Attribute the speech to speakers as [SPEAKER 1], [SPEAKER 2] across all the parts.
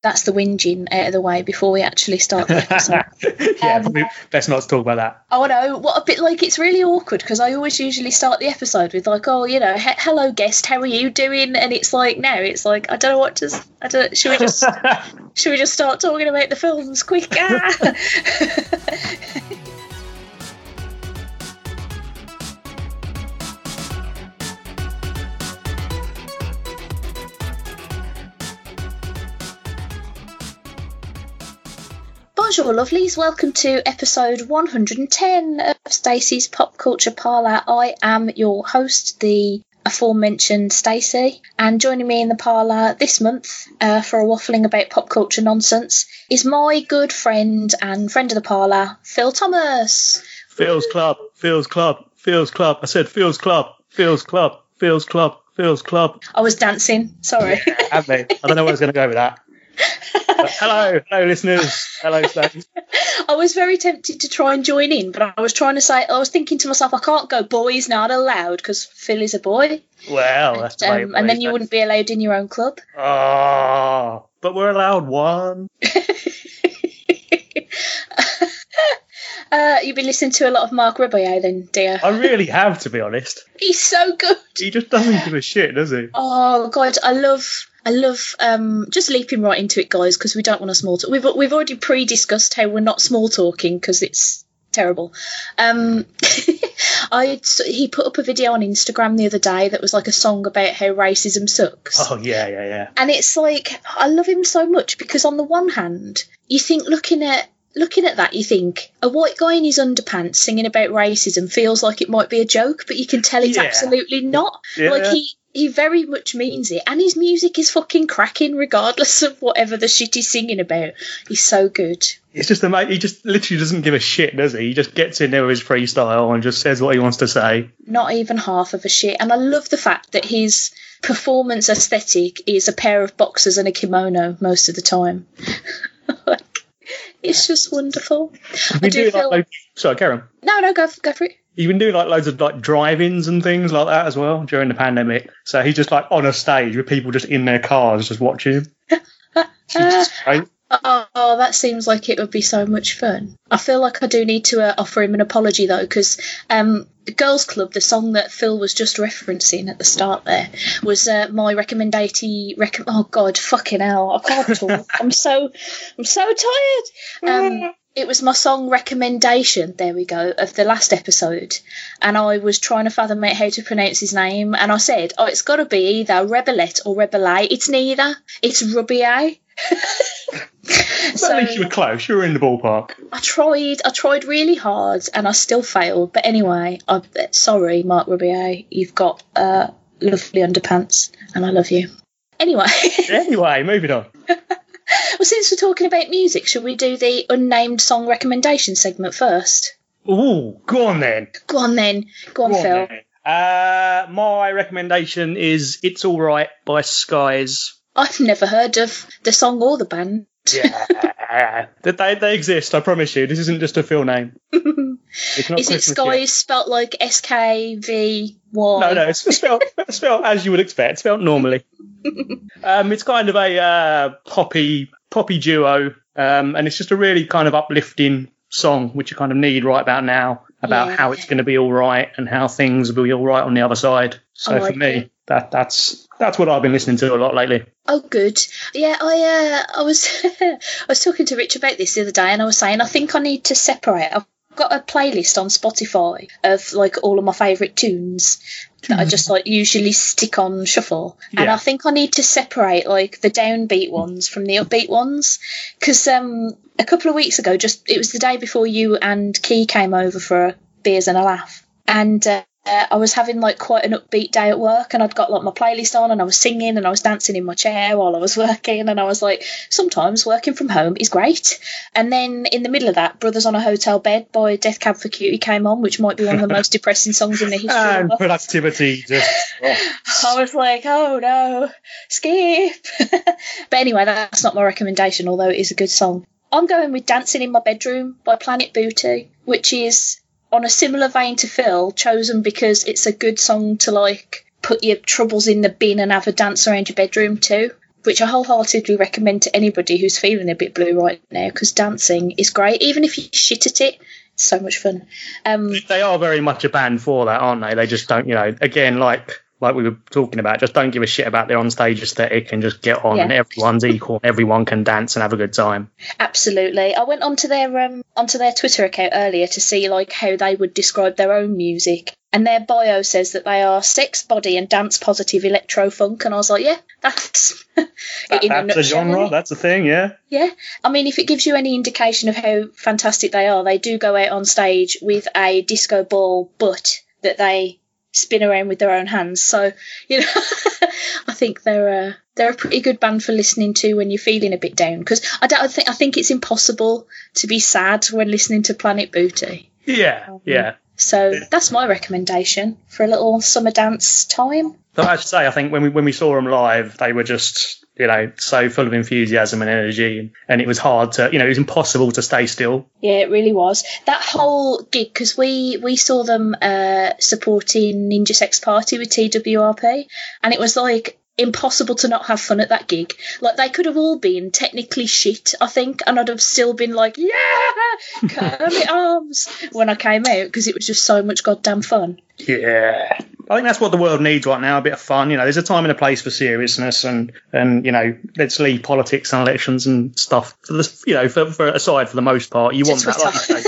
[SPEAKER 1] that's the whinging out of the way before we actually start the episode.
[SPEAKER 2] yeah,
[SPEAKER 1] Um,
[SPEAKER 2] best not to talk about that.
[SPEAKER 1] Oh no, what a bit like it's really awkward because I always usually start the episode with like, oh, you know, he- hello guest, how are you doing? And it's like now it's like I don't know what to. I don't. Should we just should we just start talking about the films quick? Ah! Bonjour, lovelies. Welcome to episode 110 of Stacey's Pop Culture Parlour. I am your host, the aforementioned Stacey, and joining me in the parlour this month uh, for a waffling about pop culture nonsense is my good friend and friend of the parlour, Phil Thomas.
[SPEAKER 2] Phil's club, Phil's club, Phil's club. I said Phil's club, Phil's club, Phil's club, feels club.
[SPEAKER 1] I was dancing. Sorry.
[SPEAKER 2] Have me. I don't know where I was going to go with that. Hello, hello, listeners. Hello, Stacey.
[SPEAKER 1] I was very tempted to try and join in, but I was trying to say, I was thinking to myself, I can't go boys not allowed because Phil is a boy,
[SPEAKER 2] Well, that's
[SPEAKER 1] um, and then you wouldn't be allowed in your own club.
[SPEAKER 2] Oh, but we're allowed one.
[SPEAKER 1] Uh, you've been listening to a lot of Mark Rebillet then, dear.
[SPEAKER 2] I really have, to be honest.
[SPEAKER 1] He's so good.
[SPEAKER 2] He just doesn't give a shit, does he?
[SPEAKER 1] Oh god, I love, I love. Um, just leaping right into it, guys, because we don't want to small talk. We've we've already pre-discussed how we're not small talking because it's terrible. Um, I he put up a video on Instagram the other day that was like a song about how racism sucks.
[SPEAKER 2] Oh, yeah, yeah, yeah.
[SPEAKER 1] And it's like I love him so much because on the one hand, you think looking at looking at that, you think a white guy in his underpants singing about racism feels like it might be a joke, but you can tell it's
[SPEAKER 2] Yeah.
[SPEAKER 1] absolutely not.
[SPEAKER 2] Yeah.
[SPEAKER 1] Like he he very much means it, and his music is fucking cracking regardless of whatever the shit he's singing about. He's so good.
[SPEAKER 2] It's just. He just literally doesn't give a shit, does he? He just gets in there with his freestyle and just says what he wants to say.
[SPEAKER 1] Not even half of a shit. And I love the fact that his performance aesthetic is a pair of boxers and a kimono most of the time. it's just wonderful.
[SPEAKER 2] You've
[SPEAKER 1] I do
[SPEAKER 2] doing
[SPEAKER 1] feel.
[SPEAKER 2] like, loads- sorry, Karen.
[SPEAKER 1] No, no, go go for it.
[SPEAKER 2] You've been doing like loads of like drive-ins and things like that as well during the pandemic. So he's just like on a stage with people just in their cars just watching him. It's just great.
[SPEAKER 1] Oh, that seems like it would be so much fun. I feel like I do need to uh, offer him an apology though, because um, Girls Club, the song that Phil was just referencing at the start there, was uh, my recommendation. Rec- oh God, fucking hell! I can't talk. I'm so, I'm so tired. Um, it was my song recommendation. There we go of the last episode, and I was trying to fathom out how to pronounce his name, and I said, "Oh, it's got to be either Rebelette or Rebellet. It's neither. It's Rubier."
[SPEAKER 2] But at least you were close. You were in the ballpark.
[SPEAKER 1] I tried, I tried really hard, and I still failed. But anyway, I'm sorry, Mark Rebillet, you've got uh, lovely underpants, and I love you. Anyway,
[SPEAKER 2] Anyway, moving on.
[SPEAKER 1] well, since we're talking about music, should we do the unnamed song recommendation segment first?
[SPEAKER 2] Ooh, go on then.
[SPEAKER 1] Go on then, go on,
[SPEAKER 2] Go on
[SPEAKER 1] Phil.
[SPEAKER 2] then. Uh, my recommendation is "It's All Right" by Skies.
[SPEAKER 1] I've never heard of the song or the band.
[SPEAKER 2] Yeah, they, they exist. I promise you. This isn't just a Phil name.
[SPEAKER 1] Is it
[SPEAKER 2] yet.
[SPEAKER 1] spelt like S K V Y?
[SPEAKER 2] No, no, it's spelled, spelled as you would expect, spelled normally. um, it's kind of a uh, poppy poppy duo, um, and it's just a really kind of uplifting song, which you kind of need right about now, about
[SPEAKER 1] Yeah.
[SPEAKER 2] how it's going to be all right and how things will be all right on the other side. So
[SPEAKER 1] like
[SPEAKER 2] for me,
[SPEAKER 1] it.
[SPEAKER 2] that that's that's what I've been listening to a lot lately.
[SPEAKER 1] Oh, good. Yeah, I uh, I was I was talking to Rich about this the other day, and I was saying I think I need to separate. I've got a playlist on Spotify of like all of my favourite tunes that I just like usually stick on shuffle, and I think I need to separate like the downbeat ones from the upbeat ones because um a couple of weeks ago, just it was the day before you and Key came over for beers and a laugh, and. Uh, uh, I was having like quite an upbeat day at work, and I'd got like my playlist on, and I was singing, and I was dancing in my chair while I was working, and I was like, sometimes working from home is great. And then in the middle of that, "Brothers on a Hotel Bed" by Death Cab for Cutie came on, which might be one of the most depressing songs in the history.
[SPEAKER 2] And
[SPEAKER 1] of
[SPEAKER 2] productivity just. oh.
[SPEAKER 1] I was like, oh no, skip. but anyway, that's not my recommendation, although it is a good song. I'm going with Dancing in My Bedroom by Planet Booty, which is on a similar vein to Phil, chosen because it's a good song to like put your troubles in the bin and have a dance around your bedroom too. which I wholeheartedly recommend to anybody who's feeling a bit blue right now because dancing is great. Even if you shit at it, it's so much fun. Um,
[SPEAKER 2] They are very much a band for that, aren't they? They just don't, you know, again, like like we were talking about, just don't give a shit about their onstage aesthetic and just get on.
[SPEAKER 1] Yeah.
[SPEAKER 2] And everyone's equal. Everyone can dance and have a good time.
[SPEAKER 1] Absolutely. I went onto their um onto their Twitter account earlier to see like how they would describe their own music. And their bio says that they are sex, body, and dance positive electro funk. And I was like, yeah, that's
[SPEAKER 2] That-
[SPEAKER 1] in
[SPEAKER 2] that's a
[SPEAKER 1] nutshell,
[SPEAKER 2] genre. That's a thing. Yeah.
[SPEAKER 1] Yeah, I mean, if it gives you any indication of how fantastic they are, they do go out on stage with a disco ball butt that they spin around with their own hands. So, you know, I think they're a, they're a pretty good band for listening to when you're feeling a bit down. Because I don't I think I think it's impossible to be sad when listening to Planet Booty.
[SPEAKER 2] Yeah. Um, yeah.
[SPEAKER 1] So that's my recommendation for a little summer dance time.
[SPEAKER 2] So I have to say, I think when we when we saw them live, they were just you know so full of enthusiasm and energy, and, it was hard to you know it was impossible to stay still.
[SPEAKER 1] Yeah, it really was. That whole gig, because we, we saw them uh, supporting Ninja Sex Party with TWRP, and it was like impossible to not have fun at that gig. Like, they could have all been technically shit, I think, and I'd have still been like, yeah, Kermit Arms, when I came out, because it was just so much goddamn fun.
[SPEAKER 2] Yeah. I think that's what the world needs right now, a bit of fun. You know, there's a time and a place for seriousness and, and you know, let's leave politics and elections and stuff, for the, you know, for, for aside for the most part. You want that, like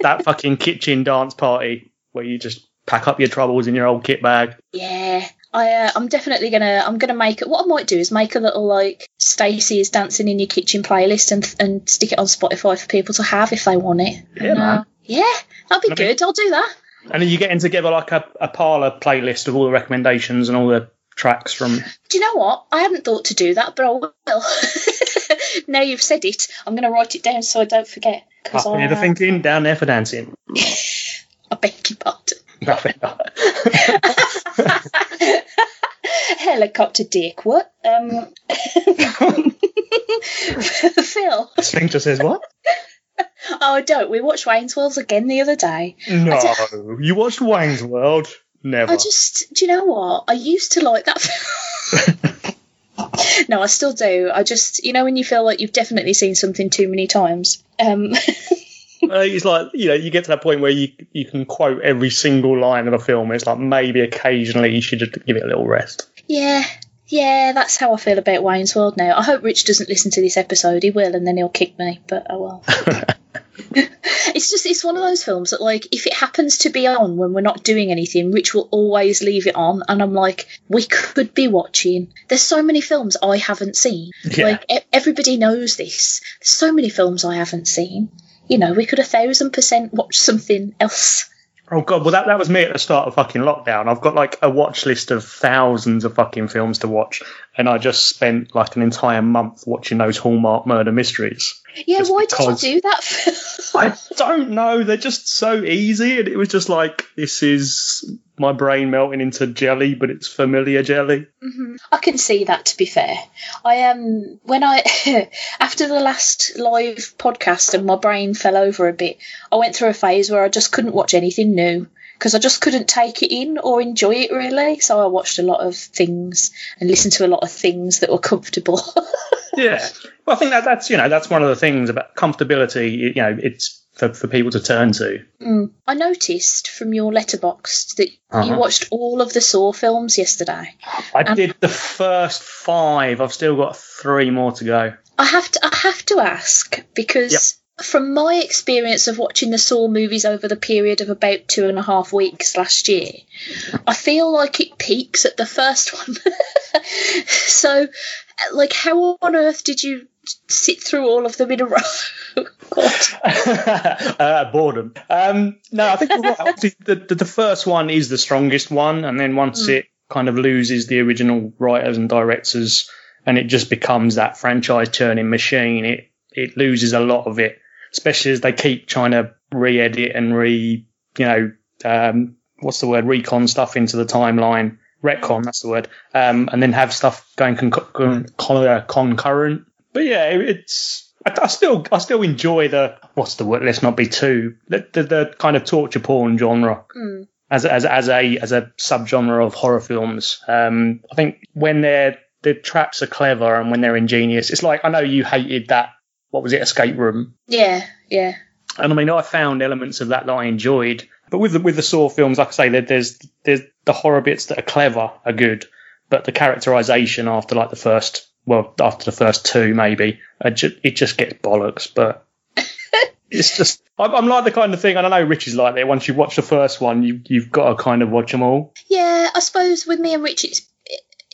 [SPEAKER 2] that fucking kitchen dance party where you just pack up your troubles in your old kit bag.
[SPEAKER 1] Yeah. I, uh, I'm definitely gonna. I'm gonna make it. What I might do is make a little like Stacey is dancing in your kitchen playlist and and stick it on Spotify for people to have if they want it.
[SPEAKER 2] Yeah,
[SPEAKER 1] And, uh, yeah, that'd be
[SPEAKER 2] I mean-
[SPEAKER 1] good. I'll do that.
[SPEAKER 2] And then you're getting together like a, a parlor playlist of all the recommendations and all the tracks from.
[SPEAKER 1] Do you know what? I hadn't thought to do that, but I will. now you've said it, I'm going to write it down so I don't forget. Because
[SPEAKER 2] Up
[SPEAKER 1] I,
[SPEAKER 2] here for
[SPEAKER 1] uh,
[SPEAKER 2] thinking, down there for dancing.
[SPEAKER 1] I beg your pardon.
[SPEAKER 2] Nothing.
[SPEAKER 1] Helicopter dick. What? Um, Phil.
[SPEAKER 2] Sphincter says what?
[SPEAKER 1] Oh, I don't. We watched Wayne's World again the other day.
[SPEAKER 2] No. You watched Wayne's World? Never.
[SPEAKER 1] I just, do you know what? I used to like that film. no, I still do. I just, you know, when you feel like you've definitely seen something too many times. Um,
[SPEAKER 2] Uh, it's like you know you get to that point where you you can quote every single line of a film. It's like maybe occasionally you should just give it a little rest.
[SPEAKER 1] Yeah, yeah, that's how I feel about Wayne's World now. I hope Rich doesn't listen to this episode. He will, and then he'll kick me. But oh well. it's just it's one of those films that like if it happens to be on when we're not doing anything, Rich will always leave it on, and I'm like, we could be watching. There's so many films I haven't seen.
[SPEAKER 2] Yeah.
[SPEAKER 1] Like e- everybody knows this. There's so many films I haven't seen. You know, we could a thousand percent watch something else.
[SPEAKER 2] Oh god, well that, that was me at the start of fucking lockdown. I've got like a watch list of thousands of fucking films to watch, and I just spent like an entire month watching those Hallmark murder mysteries.
[SPEAKER 1] Yeah, why
[SPEAKER 2] because-
[SPEAKER 1] did you do that?
[SPEAKER 2] I don't know, they're just so easy, and it was just like this is my brain melting into jelly, but it's familiar jelly.
[SPEAKER 1] Mhm. I can see that. To be fair, I um when I after the last live podcast and my brain fell over a bit, I went through a phase where I just couldn't watch anything new because I just couldn't take it in or enjoy it really. So I watched a lot of things and listened to a lot of things that were comfortable.
[SPEAKER 2] Yeah. Well, I think that that's you know that's one of the things about comfortability. You know, it's for, for people to turn to.
[SPEAKER 1] Mm. I noticed from your letterbox that you
[SPEAKER 2] Uh-huh.
[SPEAKER 1] watched all of the Saw films yesterday.
[SPEAKER 2] I
[SPEAKER 1] Um,
[SPEAKER 2] did the first five. I've still got three more to go.
[SPEAKER 1] I have to I have to ask because from my experience of watching the Saw movies over the period of about two and a half weeks last year, I feel like it peaks at the first one. so, like, how on earth did you sit through all of them in a row?
[SPEAKER 2] Uh, boredom. Um, no, I think right. The, the the first one is the strongest one, and then once
[SPEAKER 1] Mm.
[SPEAKER 2] it kind of loses the original writers and directors, and it just becomes that franchise turning machine, it it loses a lot of it. Especially as they keep trying to re-edit and re, you know, um, what's the word, recon stuff into the timeline. Retcon, that's the word. Um, and then have stuff going con- con- con- uh, concurrent. But yeah, it's I, I still I still enjoy the what's the word? Let's not be too the the, the kind of torture porn genre
[SPEAKER 1] Mm.
[SPEAKER 2] as as a- as a as a subgenre of horror films. Um, I think when they're the traps are clever and when they're ingenious. It's like I know you hated that. What was it? Escape room.
[SPEAKER 1] Yeah, yeah.
[SPEAKER 2] And I mean, I found elements of that that I enjoyed. But with the with the Saw films, like I say, there's there's the horror bits that are clever are good, but the characterization after like the first, well, after the first two maybe, it just, it just gets bollocks. But it's just I'm, I'm like the kind of thing. I don't know Rich is like that. Once you watch the first one, you you've got to kind of watch them all.
[SPEAKER 1] Yeah, I suppose with me and Rich, it's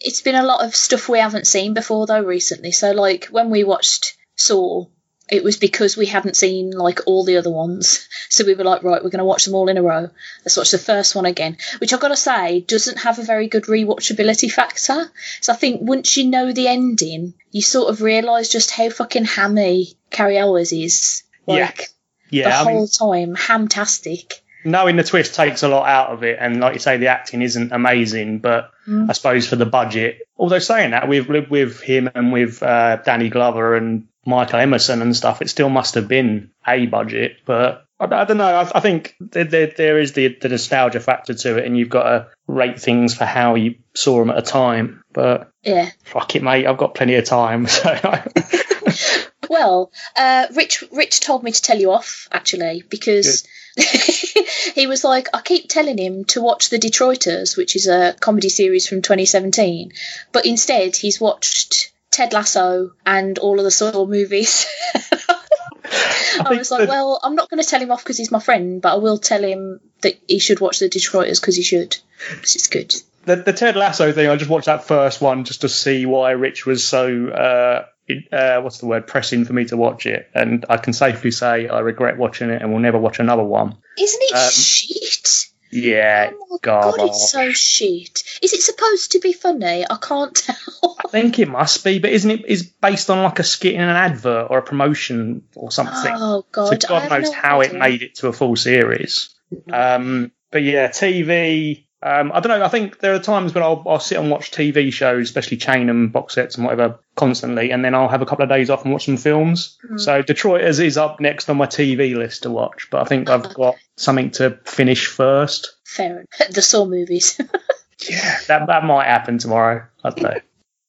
[SPEAKER 1] it's been a lot of stuff we haven't seen before though recently. So like when we watched Saw, it was because we hadn't seen like all the other ones. So we were like, right, we're going to watch them all in a row. Let's watch the first one again, which I've got to say doesn't have a very good rewatchability factor. So I think once you know the ending, you sort of realise just how fucking hammy Cary Elwes is.
[SPEAKER 2] Yeah.
[SPEAKER 1] Like
[SPEAKER 2] Yeah,
[SPEAKER 1] the
[SPEAKER 2] I
[SPEAKER 1] whole
[SPEAKER 2] mean,
[SPEAKER 1] time, hamtastic.
[SPEAKER 2] knowing the twist takes a lot out of it, and like you say, the acting isn't amazing, but
[SPEAKER 1] Mm.
[SPEAKER 2] I suppose for the budget. Although saying that, with with him and with uh, Danny Glover and Michael Emerson and stuff, it still must have been a budget. But I, I don't know. I, I think there, there, there is the, the nostalgia factor to it, and you've got to rate things for how you saw them at a time. But
[SPEAKER 1] Yeah.
[SPEAKER 2] fuck it, mate, I've got plenty of time. So
[SPEAKER 1] Well, uh, Rich Rich told me to tell you off actually because he was like, I keep telling him to watch The Detroiters, which is a comedy series from 2017, but instead he's watched Ted Lasso and all of the Saw movies. I, was like, well, I'm not going to tell him off because he's my friend, but I will tell him that he should watch The Detroiters because he should. 'Cause it's good.
[SPEAKER 2] the, the Ted Lasso thing, I just watched that first one just to see why Rich was so, uh, uh, what's the word, pressing for me to watch it. And I can safely say I regret watching it and will never watch another one.
[SPEAKER 1] Isn't it
[SPEAKER 2] Um,
[SPEAKER 1] shit?
[SPEAKER 2] Yeah,
[SPEAKER 1] Oh god, it's so shit. Is it supposed to be funny? I can't tell.
[SPEAKER 2] I think it must be, but isn't it is based on like a skit in an advert or a promotion or something?
[SPEAKER 1] Oh
[SPEAKER 2] so
[SPEAKER 1] god, I
[SPEAKER 2] God knows
[SPEAKER 1] no
[SPEAKER 2] how it made it to a full series. Um, but yeah, TV. Um, I don't know. I think there are times when I'll, I'll sit and watch TV shows, especially chain and box sets and whatever, constantly, and then I'll have a couple of days off and watch some films.
[SPEAKER 1] Hmm.
[SPEAKER 2] So Detroiters is up next on my TV list to watch, but I think I've got something to finish first.
[SPEAKER 1] Fair enough. The Saw movies.
[SPEAKER 2] Yeah, that that might happen tomorrow. I don't know.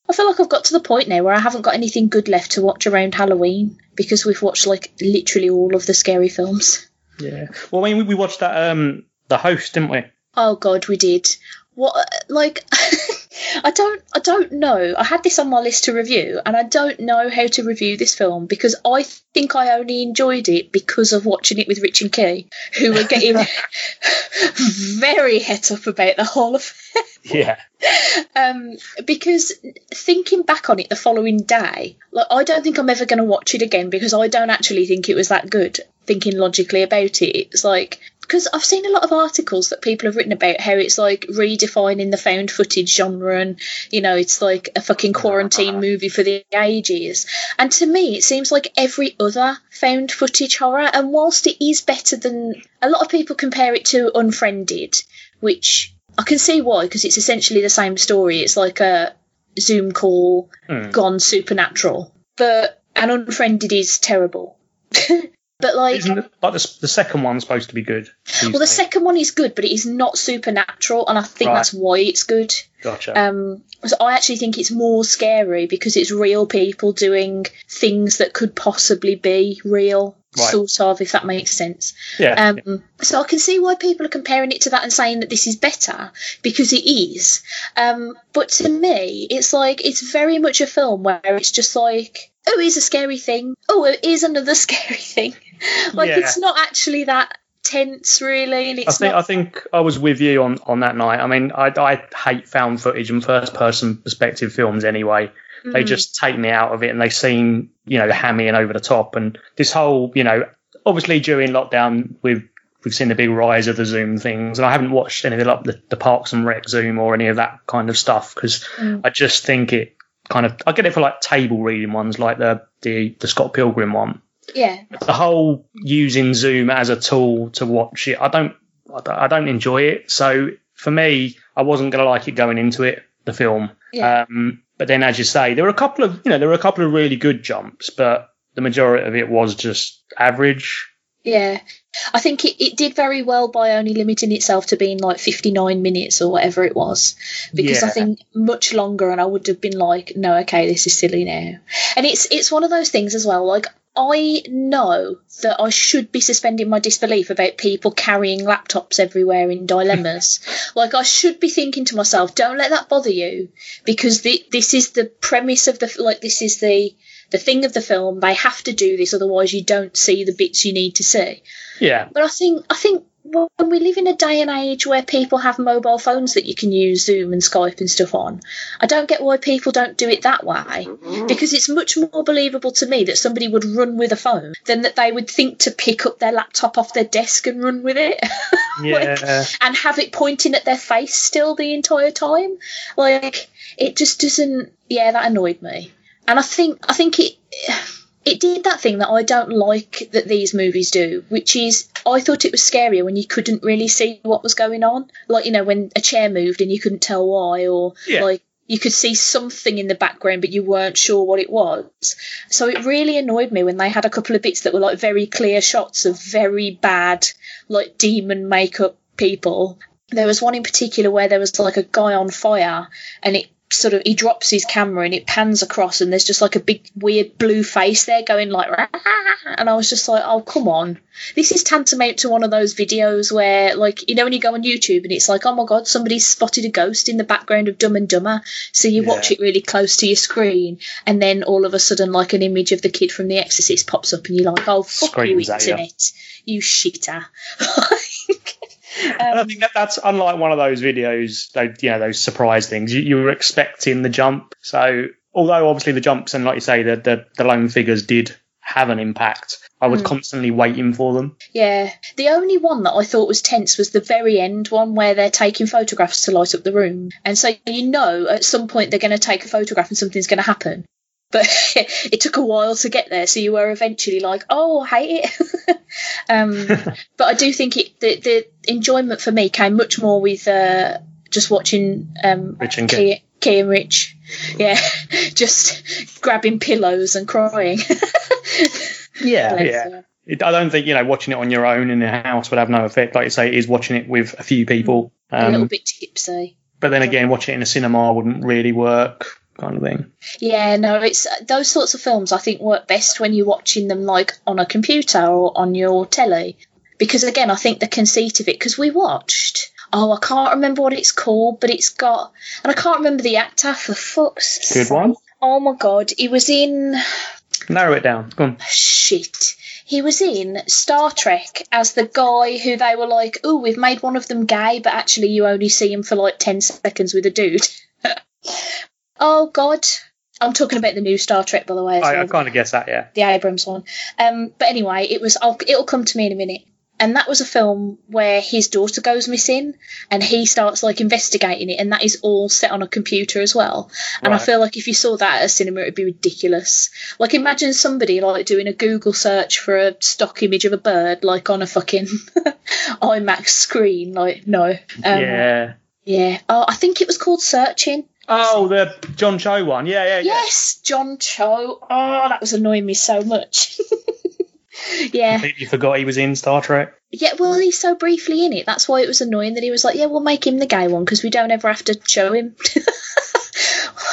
[SPEAKER 1] I feel like I've got to the point now where I haven't got anything good left to watch around Halloween because we've watched like literally all of the scary films.
[SPEAKER 2] Yeah. Well, I mean, we, we watched that um the host, didn't we?
[SPEAKER 1] Oh god, we did. What like I don't I don't know. I had this on my list to review and I don't know how to review this film because I think I only enjoyed it because of watching it with Rich and Kay, who were getting very het up about the whole affair.
[SPEAKER 2] Yeah.
[SPEAKER 1] um, because thinking back on it the following day, like I don't think I'm ever going to watch it again because I don't actually think it was that good. Thinking logically about it, it's like because I've seen a lot of articles that people have written about how it's like redefining the found footage genre, and you know it's like a fucking quarantine movie for the ages. And to me, it seems like every other found footage horror. And whilst it is better than a lot of people compare it to Unfriended, which I can see why because it's essentially the same story. It's like a Zoom call
[SPEAKER 2] Hmm.
[SPEAKER 1] gone supernatural, but an Unfriended is terrible. but like,
[SPEAKER 2] Isn't it, like the, the second one's supposed to be good?
[SPEAKER 1] well, the second one is good, but it is not supernatural, and I think
[SPEAKER 2] Right.
[SPEAKER 1] that's why it's good.
[SPEAKER 2] Gotcha.
[SPEAKER 1] Um, so I actually think it's more scary because it's real people doing things that could possibly be real,
[SPEAKER 2] Right.
[SPEAKER 1] sort of, if that makes sense.
[SPEAKER 2] yeah.
[SPEAKER 1] Um, so I can see why people are comparing it to that and saying that this is better because it is. Um, but to me, it's like it's very much a film where it's just like, oh, here's a scary thing. Oh, it is another scary thing. like
[SPEAKER 2] Yeah.
[SPEAKER 1] it's not actually that tense, really, and
[SPEAKER 2] I think
[SPEAKER 1] not.
[SPEAKER 2] I think I was with you on, on that night. I mean, I, I hate found footage and first person perspective films anyway. They
[SPEAKER 1] Mm.
[SPEAKER 2] just take me out of it, and they seem you know hammy and over the top. And this whole you know obviously during lockdown we've we've seen the big rise of the Zoom things, and I haven't watched anything like the, the Parks and Rec Zoom or any of that kind of stuff because
[SPEAKER 1] Mm.
[SPEAKER 2] I just think it kind of I get it for like table reading ones like the the the Scott Pilgrim one.
[SPEAKER 1] yeah,
[SPEAKER 2] the whole using Zoom as a tool to watch it, I don't, I don't enjoy it. So for me, I wasn't going to like it going into it, the film.
[SPEAKER 1] Yeah.
[SPEAKER 2] Um, but then, as you say, there were a couple of, you know, there were a couple of really good jumps, but the majority of it was just average.
[SPEAKER 1] Yeah. I think it, it did very well by only limiting itself to being like 59 minutes or whatever it was. Because I think much longer and I would have been like, no, okay, this is silly now. And it's it's one of those things as well, like I know that I should be suspending my disbelief about people carrying laptops everywhere in dilemmas. like I should be thinking to myself, don't let that bother you because the, this is the premise of the like this is the the thing of the film. They have to do this, otherwise you don't see the bits you need to see.
[SPEAKER 2] Yeah.
[SPEAKER 1] But I think I think when we live in a day and age where people have mobile phones that you can use Zoom and Skype and stuff on, I don't get why people don't do it that way. Mm-hmm. Because it's much more believable to me that somebody would run with a phone than that they would think to pick up their laptop off their desk and run with it.
[SPEAKER 2] Yeah.
[SPEAKER 1] and have it pointing at their face still the entire time. Like it just doesn't. Yeah, that annoyed me. And I think I think it it did that thing that I don't like that these movies do, which is I thought it was scarier when you couldn't really see what was going on. Like you know when a chair moved and you couldn't tell why, or
[SPEAKER 2] Yeah.
[SPEAKER 1] like you could see something in the background but you weren't sure what it was. So it really annoyed me when they had a couple of bits that were like very clear shots of very bad like demon makeup people. There was one in particular where there was like a guy on fire and it sort of he drops his camera and it pans across and there's just like a big weird blue face there going like "Rah!" and I was just like oh come on this is tantamount to one of those videos where like you know when you go on YouTube and it's like oh my god somebody's spotted a ghost in the background of Dumb and Dumber so you watch it really close to your screen and then all of a sudden like an image of the kid from The Exorcist pops up and you're like oh fuck
[SPEAKER 2] Screams
[SPEAKER 1] you
[SPEAKER 2] at you.
[SPEAKER 1] internet you shitter
[SPEAKER 2] I
[SPEAKER 1] um,
[SPEAKER 2] think that that's unlike one of those videos, you know, those surprise things. You, you were expecting the jump. So, although obviously the jumps and, like you say, the, the, the lone figures did have an impact, I was
[SPEAKER 1] Mm.
[SPEAKER 2] constantly waiting for them.
[SPEAKER 1] Yeah, the only one that I thought was tense was the very end one where they're taking photographs to light up the room. And so you know at some point they're going to take a photograph and something's going to happen. But it took a while to get there, so you were eventually like, "Oh, I hate it." um, but I do think it the, the enjoyment for me came much more with uh, just watching um,
[SPEAKER 2] Rich and
[SPEAKER 1] Key, Key and Rich, yeah, just grabbing pillows and crying.
[SPEAKER 2] Yeah,
[SPEAKER 1] Bless
[SPEAKER 2] yeah.
[SPEAKER 1] her.
[SPEAKER 2] I don't think you know watching it on your own in a house would have no effect. Like you say, it is watching it with a few people.
[SPEAKER 1] a little
[SPEAKER 2] Um,
[SPEAKER 1] bit tipsy.
[SPEAKER 2] but then again, watching it in a cinema wouldn't really work, kind of thing.
[SPEAKER 1] Yeah, no, it's those sorts of films I think work best when you're watching them like on a computer or on your telly. Because again, I think the conceit of it, because we watched, oh, I can't remember what it's called, but it's got, and I can't remember the actor for fuck's
[SPEAKER 2] Good one.
[SPEAKER 1] Oh my god, he was in,
[SPEAKER 2] Narrow it down. Go on.
[SPEAKER 1] shit. He was in Star Trek as the guy who they were like, oh, we've made one of them gay, but actually you only see him for like 10 seconds with a dude. oh god. I'm talking about the new Star Trek, by the way.
[SPEAKER 2] I,
[SPEAKER 1] well
[SPEAKER 2] I kind of guess that. Yeah.
[SPEAKER 1] the Abrams one. Um, but anyway, it was. I'll, it'll come to me in a minute. And that was a film where his daughter goes missing, and he starts like investigating it, and that is all set on a computer as well. And I feel like if you saw that at a cinema, it'd be ridiculous. Like imagine somebody like doing a Google search for a stock image of a bird, like on a fucking IMAX screen. Like no, um,
[SPEAKER 2] yeah.
[SPEAKER 1] yeah. Oh, I think it was called Searching.
[SPEAKER 2] Oh, the John Cho one. Yeah, yeah, yeah.
[SPEAKER 1] Yes, John Cho. Oh, that was annoying me so much. yeah.
[SPEAKER 2] You forgot he was in Star Trek.
[SPEAKER 1] Yeah, well, he's so briefly in it. That's why it was annoying that he was like, "Yeah, we'll make him the gay one because we don't ever have to show him."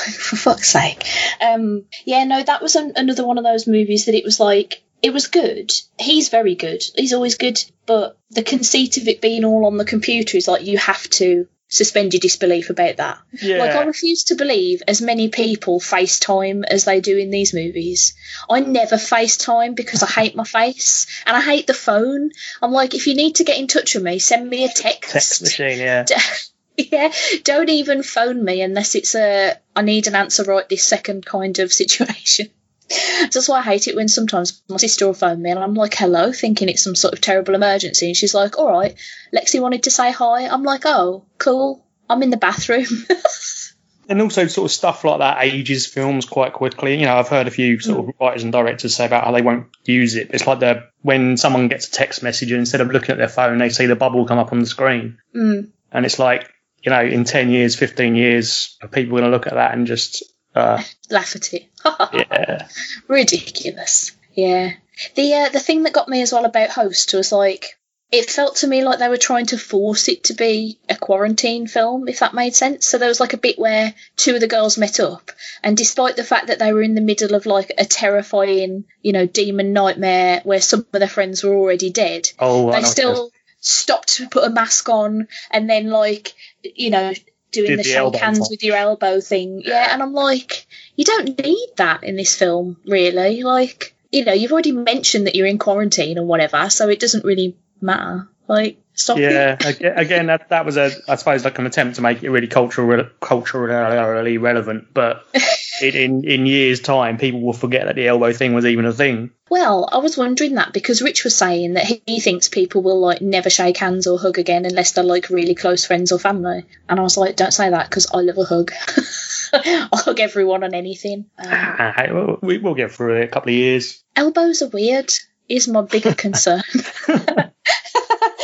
[SPEAKER 1] For fuck's sake. Um, yeah, no, that was an, another one of those movies that it was like it was good. He's very good. He's always good, but the conceit of it being all on the computer is like you have to suspend your disbelief about that.
[SPEAKER 2] Yeah.
[SPEAKER 1] Like I refuse to believe as many people FaceTime as they do in these movies. I never FaceTime because I hate my face and I hate the phone. I'm like, if you need to get in touch with me, send me a text.
[SPEAKER 2] Text machine. Yeah.
[SPEAKER 1] yeah, don't even phone me unless it's a I need an answer right this second kind of situation. That's why I hate it when sometimes my sister will phone me and I'm like, hello, thinking it's some sort of terrible emergency. And she's like, all right, Lexi wanted to say hi. I'm like, oh, cool. I'm in the bathroom.
[SPEAKER 2] and also sort of stuff like that ages films quite quickly. You know, I've heard a few sort of writers and directors say about how they won't use it. It's like the when someone gets a text message and instead of looking at their phone, they see the bubble come up on the screen,
[SPEAKER 1] mm.
[SPEAKER 2] and it's like you know, in ten years, fifteen years, are people going to look at that and just uh,
[SPEAKER 1] Laugh at it.
[SPEAKER 2] yeah,
[SPEAKER 1] Ridiculous. Yeah. The uh, the thing that got me as well about Host was like it felt to me like they were trying to force it to be a quarantine film, if that made sense. So there was like a bit where two of the girls met up, and despite the fact that they were in the middle of like a terrifying, you know, demon nightmare where some of their friends were already dead,
[SPEAKER 2] Oh,
[SPEAKER 1] they still stopped to put a mask on and then like, you know, doing
[SPEAKER 2] Did
[SPEAKER 1] the,
[SPEAKER 2] the
[SPEAKER 1] shake hands
[SPEAKER 2] thing.
[SPEAKER 1] with your elbow thing. Yeah.
[SPEAKER 2] Yeah.
[SPEAKER 1] and I'm like, you don't need that in this film, really. Like, you know, you've already mentioned that you're in quarantine or whatever, so it doesn't really matter. Like, stop.
[SPEAKER 2] Yeah, aga- again, that that was a, I suppose, like an attempt to make it really cultural, culturally relevant. But it, in in years' time, people will forget that the elbow thing was even a thing.
[SPEAKER 1] Well, I was wondering that because Rich was saying that he, thinks people will like never shake hands or hug again unless they're like really close friends or family. And I was like, don't say that because I love a hug. I'll hug everyone on anything. Um,
[SPEAKER 2] Ah, well, we, we'll get through it a couple of years.
[SPEAKER 1] elbows are weird. Is my bigger concern.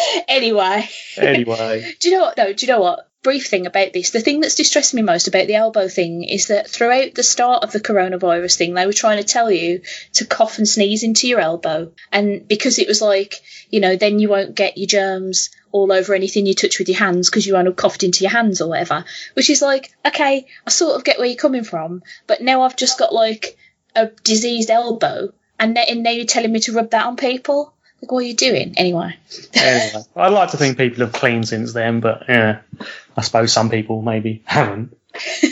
[SPEAKER 1] anyway,
[SPEAKER 2] Anyway,
[SPEAKER 1] do you know what? No, do you know what? Brief thing about this. The thing that's distressed me most about the elbow thing is that throughout the start of the coronavirus thing, they were trying to tell you to cough and sneeze into your elbow. And because it was like, you know, then you won't get your germs all over anything you touch with your hands because you won't have coughed into your hands or whatever. Which is like, okay, I sort of get where you're coming from, but now I've just got like a diseased elbow, and, and now you're telling me to rub that on people. Like, what are you doing? Anyway.
[SPEAKER 2] anyway, I'd like to think people have cleaned since then, but yeah, I suppose some people maybe haven't.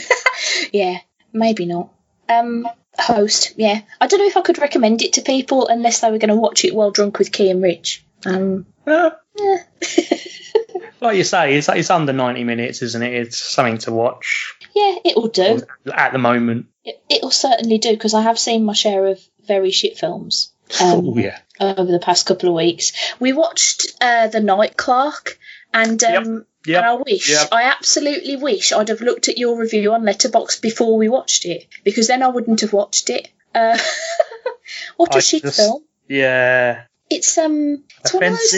[SPEAKER 1] Yeah, maybe not. Um, host, yeah. I don't know if I could recommend it to people unless they were going to watch it while drunk with Key and Rich. Um,
[SPEAKER 2] Uh,
[SPEAKER 1] eh.
[SPEAKER 2] like you say, it's it's under ninety minutes, isn't it? It's something to watch
[SPEAKER 1] yeah, it'll do.
[SPEAKER 2] at the moment.
[SPEAKER 1] It, it'll certainly do because I have seen my share of very shit films um,
[SPEAKER 2] oh yeah,
[SPEAKER 1] over the past couple of weeks. We watched uh, The Night Clerk, and um,
[SPEAKER 2] Yep.
[SPEAKER 1] and I wish,
[SPEAKER 2] Yep.
[SPEAKER 1] I absolutely wish I'd have looked at your review on Letterbox before we watched it because then I wouldn't have watched it. Uh, what a
[SPEAKER 2] I
[SPEAKER 1] shit
[SPEAKER 2] just-
[SPEAKER 1] film!
[SPEAKER 2] yeah.
[SPEAKER 1] It's um, it's one of those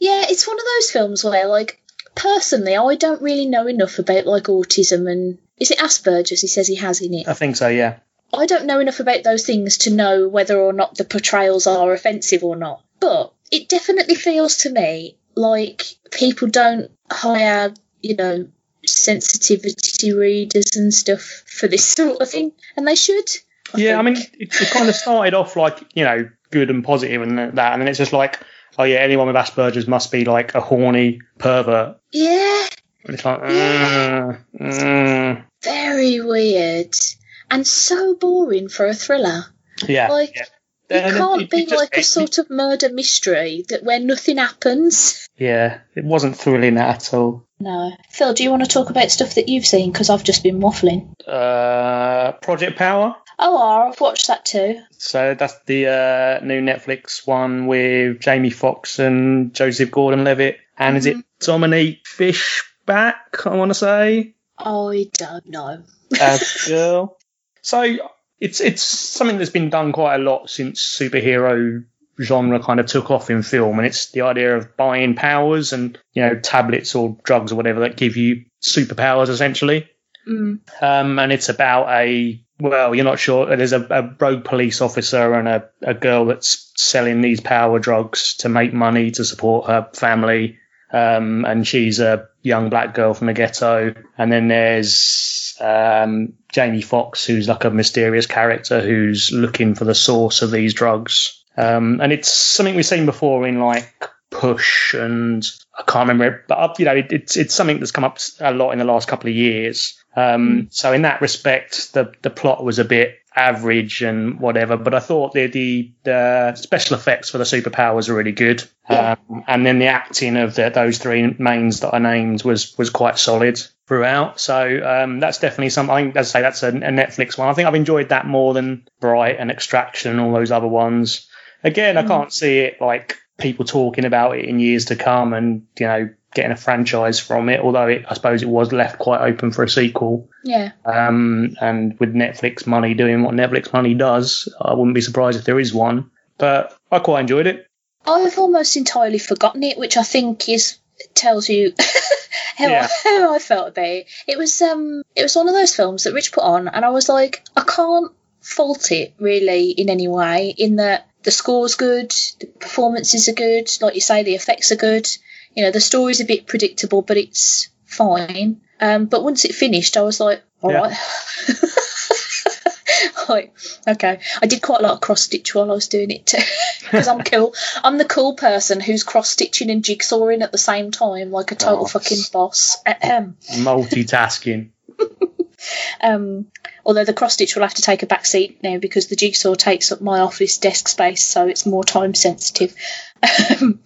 [SPEAKER 1] Yeah, it's one of those films where, like, personally, I don't really know enough about like autism and is it Asperger's? He says he has in it.
[SPEAKER 2] I think so. Yeah.
[SPEAKER 1] I don't know enough about those things to know whether or not the portrayals are offensive or not. But it definitely feels to me like people don't hire, you know, sensitivity readers and stuff for this sort of thing, and they should.
[SPEAKER 2] Yeah, I mean, it, it kind of started off like you know good and positive and that, and then it's just like, oh yeah, anyone with Asperger's must be like a horny pervert.
[SPEAKER 1] yeah,
[SPEAKER 2] And it's like,
[SPEAKER 1] Yeah.
[SPEAKER 2] mm,
[SPEAKER 1] very weird and so boring for a thriller.
[SPEAKER 2] yeah,
[SPEAKER 1] Like,
[SPEAKER 2] yeah.
[SPEAKER 1] It
[SPEAKER 2] And
[SPEAKER 1] can't
[SPEAKER 2] it-
[SPEAKER 1] be
[SPEAKER 2] it just-
[SPEAKER 1] like a
[SPEAKER 2] it-
[SPEAKER 1] sort of murder mystery that where nothing happens.
[SPEAKER 2] Yeah, it wasn't thrilling at all.
[SPEAKER 1] No. Phil, do you want to talk about stuff that you've seen? Because I've just been waffling.
[SPEAKER 2] Uh, Project Power.
[SPEAKER 1] Oh, I've watched that too.
[SPEAKER 2] So that's the uh, new Netflix one with Jamie Foxx and Joseph Gordon-Levitt, and is it Dominique Fishback? I want to say.
[SPEAKER 1] I don't know.
[SPEAKER 2] as girl. So it's it's something that's been done quite a lot since superhero genre kind of took off in film, and it's the idea of buying powers and you know tablets or drugs or whatever that give you superpowers essentially.
[SPEAKER 1] Mm.
[SPEAKER 2] Um, and it's about a well, you're not sure. There's a, a rogue police officer and a, a girl that's selling these power drugs to make money to support her family. Um, and she's a young black girl from the ghetto. And then there's um, Jamie Foxx, who's like a mysterious character who's looking for the source of these drugs. Um, and it's something we've seen before in like Push and I can't remember it, but uh, you know, it, it's it's something that's come up a lot in the last couple of years. Um, so in that respect, the the plot was a bit average and whatever, but I thought the the, the special effects for the superpowers were really good,
[SPEAKER 1] Yeah.
[SPEAKER 2] um, and then the acting of the, those three mains that I named was was quite solid throughout. So um, that's definitely something. I think, as I say, that's a, a Netflix one. I think I've enjoyed that more than Bright and Extraction and all those other ones. Again, I can't see it like people talking about it in years to come and you know getting a franchise from it. Although it, I suppose it was left quite open for a sequel.
[SPEAKER 1] Yeah.
[SPEAKER 2] Um, and with Netflix money doing what Netflix money does, I wouldn't be surprised if there is one. But I quite enjoyed it.
[SPEAKER 1] I've almost entirely forgotten it, which I think is tells you how,
[SPEAKER 2] Yeah.
[SPEAKER 1] I, how I felt about it. It was um it was one of those films that Rich put on and I was like, I can't fault it really in any way, in that the score's good, the performances are good, like you say, the effects are good. You know, the story's a bit predictable, but it's fine. Um, but once it finished, I was like, all
[SPEAKER 2] Yeah.
[SPEAKER 1] right. like, okay. I did quite a lot of cross stitch while I was doing it too, because I'm cool. I'm the cool person who's cross stitching and jigsawing at the same time, like a total
[SPEAKER 2] Oh.
[SPEAKER 1] fucking boss. Ahem.
[SPEAKER 2] Multitasking.
[SPEAKER 1] Um, although the cross stitch will have to take a back seat now because the jigsaw takes up my office desk space, so it's more time sensitive. Um,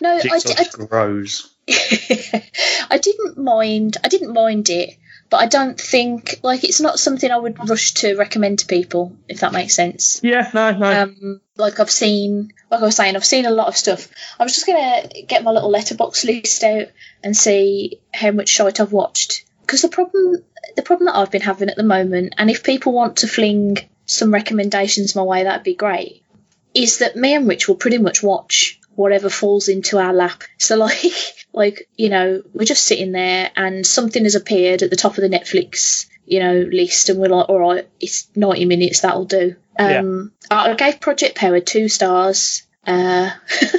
[SPEAKER 1] no, I,
[SPEAKER 2] Jigsaw
[SPEAKER 1] I,
[SPEAKER 2] grows.
[SPEAKER 1] I didn't mind. I didn't mind it, but I don't think like it's not something I would rush to recommend to people. If that makes sense.
[SPEAKER 2] Yeah, no, no.
[SPEAKER 1] Um, like I've seen, like I was saying, I've seen a lot of stuff. I was just gonna get my little letterbox list out and see how much shite I've watched. Because the problem, the problem that I've been having at the moment, and if people want to fling some recommendations my way, that'd be great. Is that me and Rich will pretty much watch whatever falls into our lap. So like, like you know, we're just sitting there and something has appeared at the top of the Netflix, you know, list, and we're like, all right, it's ninety minutes, that'll do. Um, I I gave Project Power two stars, uh,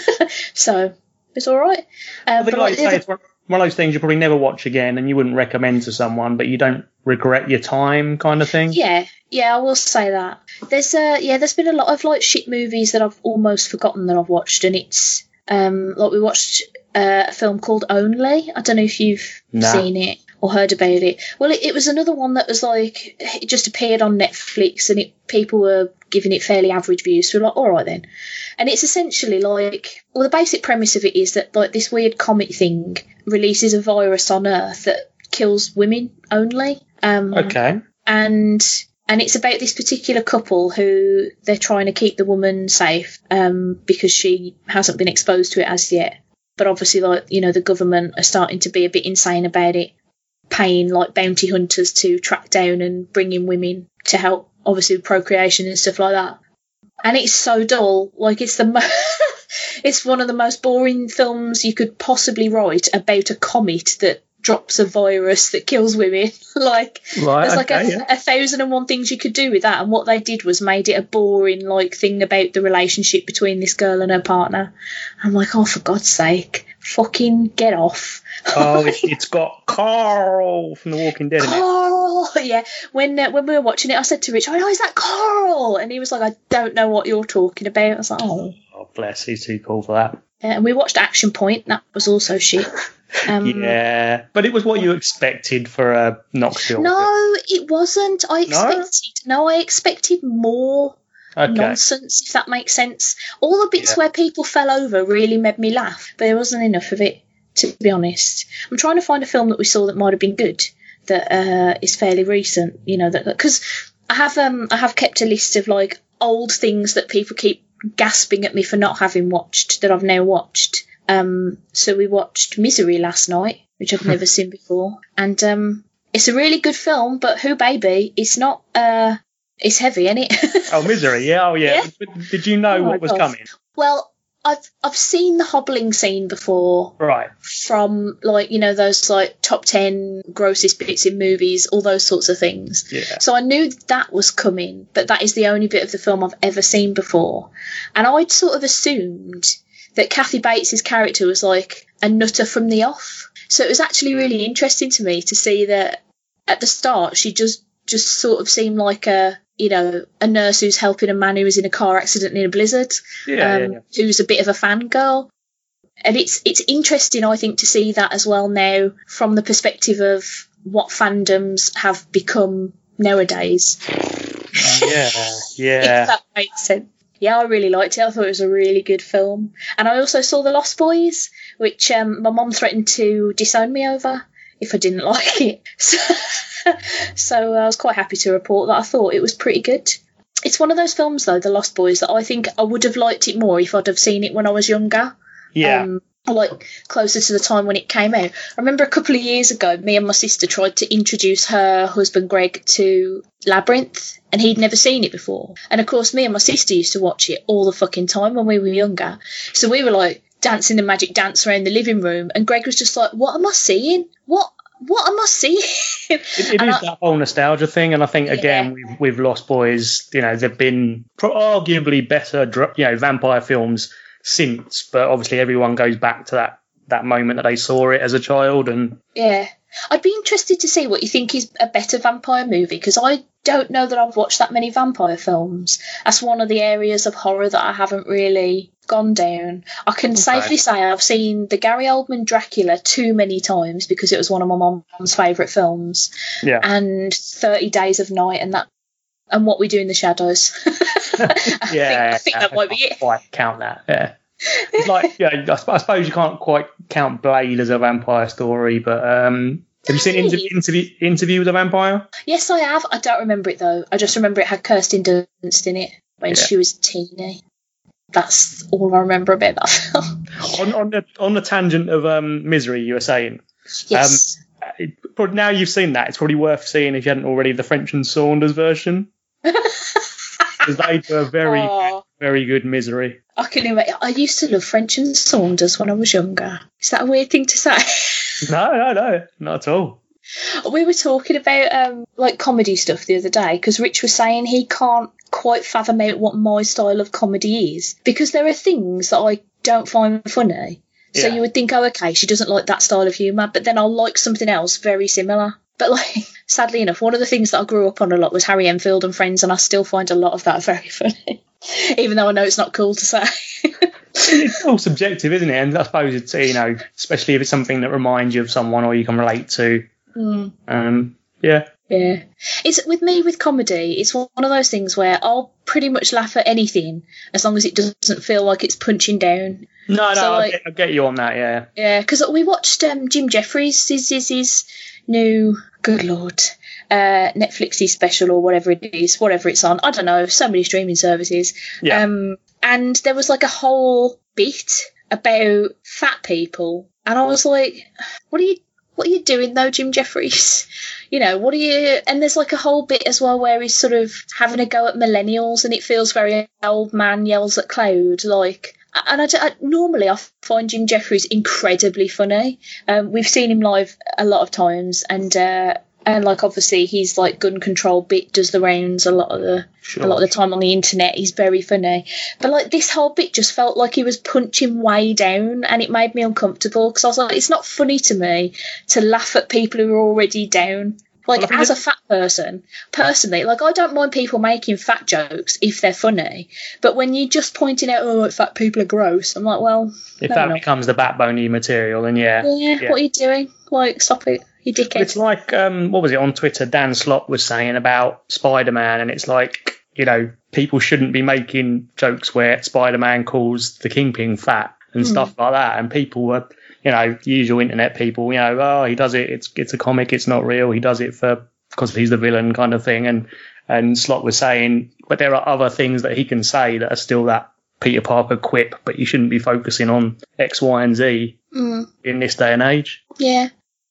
[SPEAKER 1] so it's all right. Uh, but
[SPEAKER 2] like say, it's one of those things you probably never watch again, and you wouldn't recommend to someone, but you don't regret your time, kind of thing.
[SPEAKER 1] Yeah, yeah, I will say that. There's uh yeah, there's been a lot of like shit movies that I've almost forgotten that I've watched, and it's um like we watched uh, a film called Only. I don't know if you've
[SPEAKER 2] Nah.
[SPEAKER 1] seen it or heard about it. Well, it, it was another one that was like it just appeared on Netflix, and it people were giving it fairly average views. So we're like, all right then. And it's essentially like, well, the basic premise of it is that like this weird comet thing releases a virus on Earth that kills women only. Um,
[SPEAKER 2] Okay.
[SPEAKER 1] and and it's about this particular couple who they're trying to keep the woman safe um, because she hasn't been exposed to it as yet. But obviously, like you know, the government are starting to be a bit insane about it, paying like bounty hunters to track down and bring in women to help, obviously, with procreation and stuff like that. And it's so dull. Like it's the mo- it's one of the most boring films you could possibly write about a comet that drops a virus that kills women. like
[SPEAKER 2] Right.
[SPEAKER 1] there's like
[SPEAKER 2] okay,
[SPEAKER 1] a,
[SPEAKER 2] yeah.
[SPEAKER 1] a thousand and one things you could do with that, and what they did was made it a boring like thing about the relationship between this girl and her partner. I'm like, oh, for God's sake, fucking get off.
[SPEAKER 2] oh, it's, it's got Carl from The Walking Dead.
[SPEAKER 1] Carl, yeah. When uh, when we were watching it, I said to Rich, "Oh, is that Carl?" And he was like, "I don't know what you're talking about." I was like, "Oh."
[SPEAKER 2] Oh, bless, he's too cool for that.
[SPEAKER 1] Uh, and we watched Action Point. That was also shit. Um,
[SPEAKER 2] yeah, but it was what you expected for a Knoxville.
[SPEAKER 1] No, it wasn't. I expected. No, I expected more.
[SPEAKER 2] Okay.
[SPEAKER 1] nonsense, if that makes sense. All the bits
[SPEAKER 2] Yeah.
[SPEAKER 1] where people fell over really made me laugh, but there wasn't enough of it, to be honest. I'm trying to find a film that we saw that might have been good, that uh, is fairly recent, you know, that because I have um I have kept a list of like old things that people keep gasping at me for not having watched that I've now watched. Um, so we watched Misery last night, which I've never seen before, and um, it's a really good film. But who baby, it's not uh, it's heavy, isn't it?
[SPEAKER 2] Oh, Misery. Yeah. Oh, yeah. But Did you know
[SPEAKER 1] Oh
[SPEAKER 2] what was
[SPEAKER 1] God.
[SPEAKER 2] coming?
[SPEAKER 1] Well, I've I've seen the hobbling scene before
[SPEAKER 2] Right.
[SPEAKER 1] from like you know those like top ten grossest bits in movies, all those sorts of things.
[SPEAKER 2] Yeah.
[SPEAKER 1] So I knew that was coming, but that is the only bit of the film I've ever seen before, and I'd sort of assumed that Kathy Bates's character was like a nutter from the off. So it was actually really interesting to me to see that at the start she just just sort of seemed like a you know a nurse who's helping a man who was in a car accident in a blizzard
[SPEAKER 2] Yeah.
[SPEAKER 1] um,
[SPEAKER 2] yeah, yeah.
[SPEAKER 1] who's a bit of a fangirl. And it's it's interesting, I think, to see that as well now from the perspective of what fandoms have become nowadays.
[SPEAKER 2] Yeah.
[SPEAKER 1] If
[SPEAKER 2] Yeah.
[SPEAKER 1] that makes sense. Yeah, I really liked it. I thought it was a really good film. And I also saw The Lost Boys, which um, my mom threatened to disown me over if I didn't like it. So, so I was quite happy to report that I thought it was pretty good. It's one of those films, though, The Lost Boys, that I think I would have liked it more if I'd have seen it when I was younger.
[SPEAKER 2] Yeah.
[SPEAKER 1] Um, like closer to the time when it came out. I remember a couple of years ago, me and my sister tried to introduce her husband Greg to Labyrinth, and he'd never seen it before. And of course, me and my sister used to watch it all the fucking time when we were younger. So we were like dancing the magic dance around the living room, and Greg was just like, "What am I seeing? What what am I seeing?
[SPEAKER 2] It, it is
[SPEAKER 1] I-
[SPEAKER 2] that whole nostalgia thing, and I think again we've Lost Boys, you know, there've been pro- arguably better, you know, vampire films since, but obviously everyone goes back to that that moment that they saw it as a child, and
[SPEAKER 1] Yeah. I'd be interested to see what you think is a better vampire movie because I don't know that I've watched that many vampire films. That's one of the areas of horror that I haven't really gone down. I can safely say I've seen the Gary Oldman Dracula too many times because it was one of my mom's favourite films,
[SPEAKER 2] yeah,
[SPEAKER 1] and Thirty Days of Night and that, and What We Do in the Shadows. I
[SPEAKER 2] yeah,
[SPEAKER 1] think, I think that might be
[SPEAKER 2] can't
[SPEAKER 1] it.
[SPEAKER 2] Quite count that, yeah. It's like, yeah, I suppose you can't quite count Blade as a vampire story, but um, have you seen inter- interview interview with a vampire?
[SPEAKER 1] Yes, I have. I don't remember it though. I just remember it had Kirsten Dunst in it when
[SPEAKER 2] Yeah.
[SPEAKER 1] she was teeny. That's all I remember about that film.
[SPEAKER 2] On on the on the tangent of um, misery, you were saying.
[SPEAKER 1] yes.
[SPEAKER 2] it, but now you've seen that, it's probably worth seeing if you hadn't already the French and Saunders version. Because they do a very,
[SPEAKER 1] Oh,
[SPEAKER 2] very good misery.
[SPEAKER 1] I can imagine. I used to love French and Saunders when I was younger. Is that a weird thing to say?
[SPEAKER 2] No, no, no, not at all.
[SPEAKER 1] we were talking about um, like comedy stuff the other day because Rich was saying he can't quite fathom out what my style of comedy is because there are things that I don't find funny. So
[SPEAKER 2] Yeah.
[SPEAKER 1] you would think, oh, okay, she doesn't like that style of humour, but then I'll like something else very similar. But like, sadly enough, one of the things that I grew up on a lot was Harry Enfield and Friends, and I still find a lot of that very funny, even though I know it's not cool to say.
[SPEAKER 2] It's all subjective, isn't it? And I suppose it's, you know, especially if it's something that reminds you of someone or you can relate to.
[SPEAKER 1] Mm.
[SPEAKER 2] Um, yeah.
[SPEAKER 1] Yeah. It's with me with comedy, it's one of those things where I'll pretty much laugh at anything as long as it doesn't feel like it's punching down.
[SPEAKER 2] No, no,
[SPEAKER 1] So,
[SPEAKER 2] I,
[SPEAKER 1] like-
[SPEAKER 2] get, I get you on that, yeah.
[SPEAKER 1] Yeah, because we watched um, Jim Jeffries' his, his, his new, good lord, uh, Netflixy special or whatever it is, whatever it's on. I don't know, so many streaming services.
[SPEAKER 2] Yeah.
[SPEAKER 1] Um, and there was like a whole bit about fat people, and I was like, "What are you? What are you doing though, Jim Jeffries? You know, what are you?" And there's like a whole bit as well where he's sort of having a go at millennials, and it feels very old man yells at cloud, like. And I, I- normally I find Jim Jeffries incredibly funny. Um, we've seen him live a lot of times, and uh, and like obviously he's like gun control bit does the rounds a lot of the
[SPEAKER 2] Sure.
[SPEAKER 1] a lot of the time on the internet. He's very funny, but like this whole bit just felt like he was punching way down, and it made me uncomfortable because I was like, it's not funny to me to laugh at people who are already down. Like as a fat person, personally, like I don't mind people making fat jokes if they're funny, but when you're just pointing out, oh, fat people are gross, I'm like, well,
[SPEAKER 2] If that becomes the backbone of your material, then yeah.
[SPEAKER 1] yeah,
[SPEAKER 2] Yeah.
[SPEAKER 1] what are you doing? Like, stop it, you dickhead.
[SPEAKER 2] It's like um, what was it on Twitter? Dan Slott was saying about Spider Man, and it's like you know people shouldn't be making jokes where Spider Man calls the Kingpin fat and stuff like that, and people were you know usual internet people, you know, oh he does it, it's it's a comic, it's not real, he does it for because he's the villain kind of thing, and and Slott was saying, but there are other things that he can say that are still that Peter Parker quip, but you shouldn't be focusing on X, Y, and Z
[SPEAKER 1] Mm.
[SPEAKER 2] in this day and age.
[SPEAKER 1] Yeah.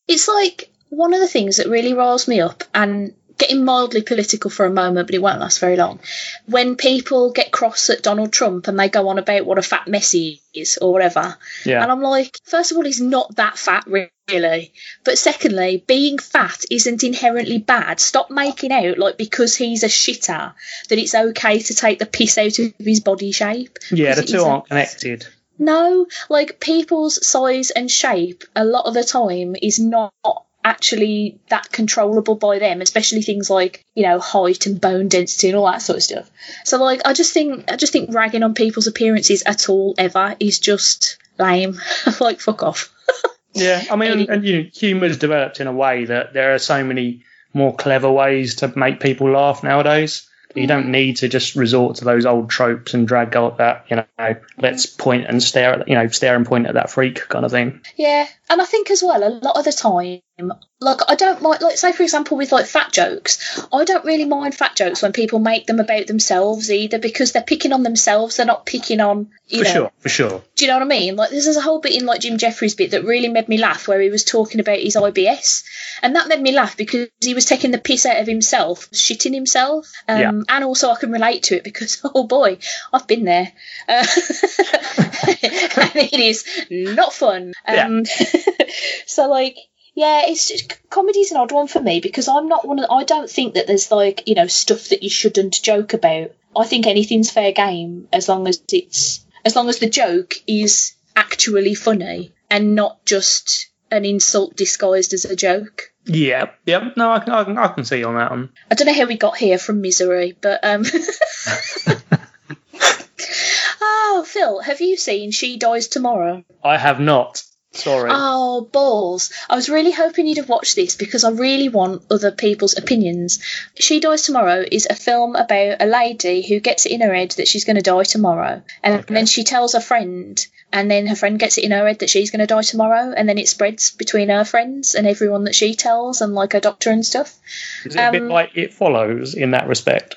[SPEAKER 1] It's like one of the things that really riles me up and getting mildly political for a moment, but it won't last very long. When people get cross at Donald Trump and they go on about what a fat mess he is or whatever.
[SPEAKER 2] Yeah.
[SPEAKER 1] And I'm like, first of all, he's not that fat, really. But secondly, being fat isn't inherently bad. Stop making out like because he's a shitter that it's okay to take the piss out of his body shape.
[SPEAKER 2] Yeah, the two
[SPEAKER 1] isn't.
[SPEAKER 2] aren't connected.
[SPEAKER 1] No, like people's size and shape a lot of the time is not actually that controllable by them, especially things like, you know, height and bone density and all that sort of stuff. So like I just think I just think ragging on people's appearances at all ever is just lame. like fuck off.
[SPEAKER 2] Yeah, I mean, and, and you know, humour's developed in a way that there are so many more clever ways to make people laugh nowadays. You don't need to just resort to those old tropes and drag out that you know, let's point and stare at you know, stare and point at that freak kind of thing.
[SPEAKER 1] Yeah, and I think as well, a lot of the time, like I don't mind, like say for example with like fat jokes, I don't really mind fat jokes when people make them about themselves either because they're picking on themselves, they're not picking on you
[SPEAKER 2] For
[SPEAKER 1] know.
[SPEAKER 2] sure, for sure.
[SPEAKER 1] Do you know what I mean? Like there's a whole bit in like Jim Jeffries bit that really made me laugh where he was talking about his IBS, and that made me laugh because he was taking the piss out of himself, shitting himself, um,
[SPEAKER 2] Yeah.
[SPEAKER 1] and also I can relate to it because oh boy, I've been there, uh, and it is not fun.
[SPEAKER 2] Yeah.
[SPEAKER 1] Um, so like Yeah, it's comedy's an odd one for me because I'm not one of. I don't think that there's like you know stuff that you shouldn't joke about. I think anything's fair game as long as it's as long as the joke is actually funny and not just an insult disguised as a joke.
[SPEAKER 2] Yeah, yeah. No, I can, I can, I can see you on that one.
[SPEAKER 1] I don't know how we got here from misery, but um. oh, Phil, have you seen She Dies Tomorrow?
[SPEAKER 2] I have not. Sorry.
[SPEAKER 1] Oh, balls. I was really hoping you'd have watched this because I really want other people's opinions. She Dies Tomorrow is a film about a lady who gets it in her head that she's going to die tomorrow. And,
[SPEAKER 2] Okay.
[SPEAKER 1] then she tells her friend, and then her friend gets it in her head that she's going to die tomorrow. And then it spreads between her friends and everyone that she tells, and like her doctor and stuff.
[SPEAKER 2] Is it a bit
[SPEAKER 1] um,
[SPEAKER 2] like It Follows in that respect?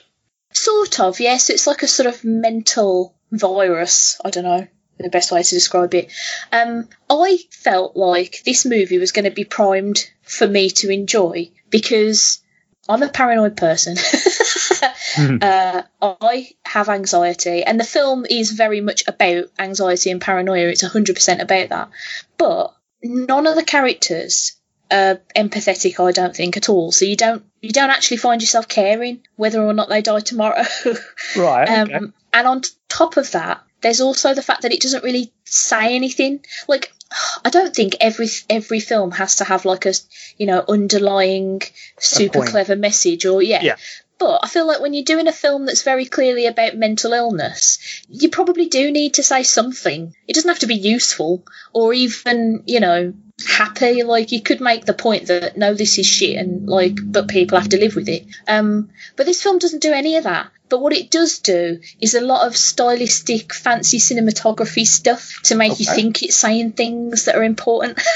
[SPEAKER 1] Sort of, yes. It's like a sort of mental virus. I don't know the best way to describe it. Um, I felt like this movie was going to be primed for me to enjoy because I'm a paranoid person. uh, I have anxiety, and the film is very much about anxiety and paranoia. It's 100% about that. But none of the characters are empathetic, I don't think, at all. So you don't you don't actually find yourself caring whether or not they die tomorrow.
[SPEAKER 2] Right.
[SPEAKER 1] Um. And on top of that, there's also the fact that it doesn't really say anything. Like, I don't think every every film has to have like a you know underlying super clever message or yeah.
[SPEAKER 2] Yeah.
[SPEAKER 1] But I feel like when you're doing a film that's very clearly about mental illness, you probably do need to say something. It doesn't have to be useful or even, you know, happy. Like you could make the point that no, this is shit and like but people have to live with it. Um but this film doesn't do any of that. But what it does do is a lot of stylistic, fancy cinematography stuff to make you think it's saying things that are important.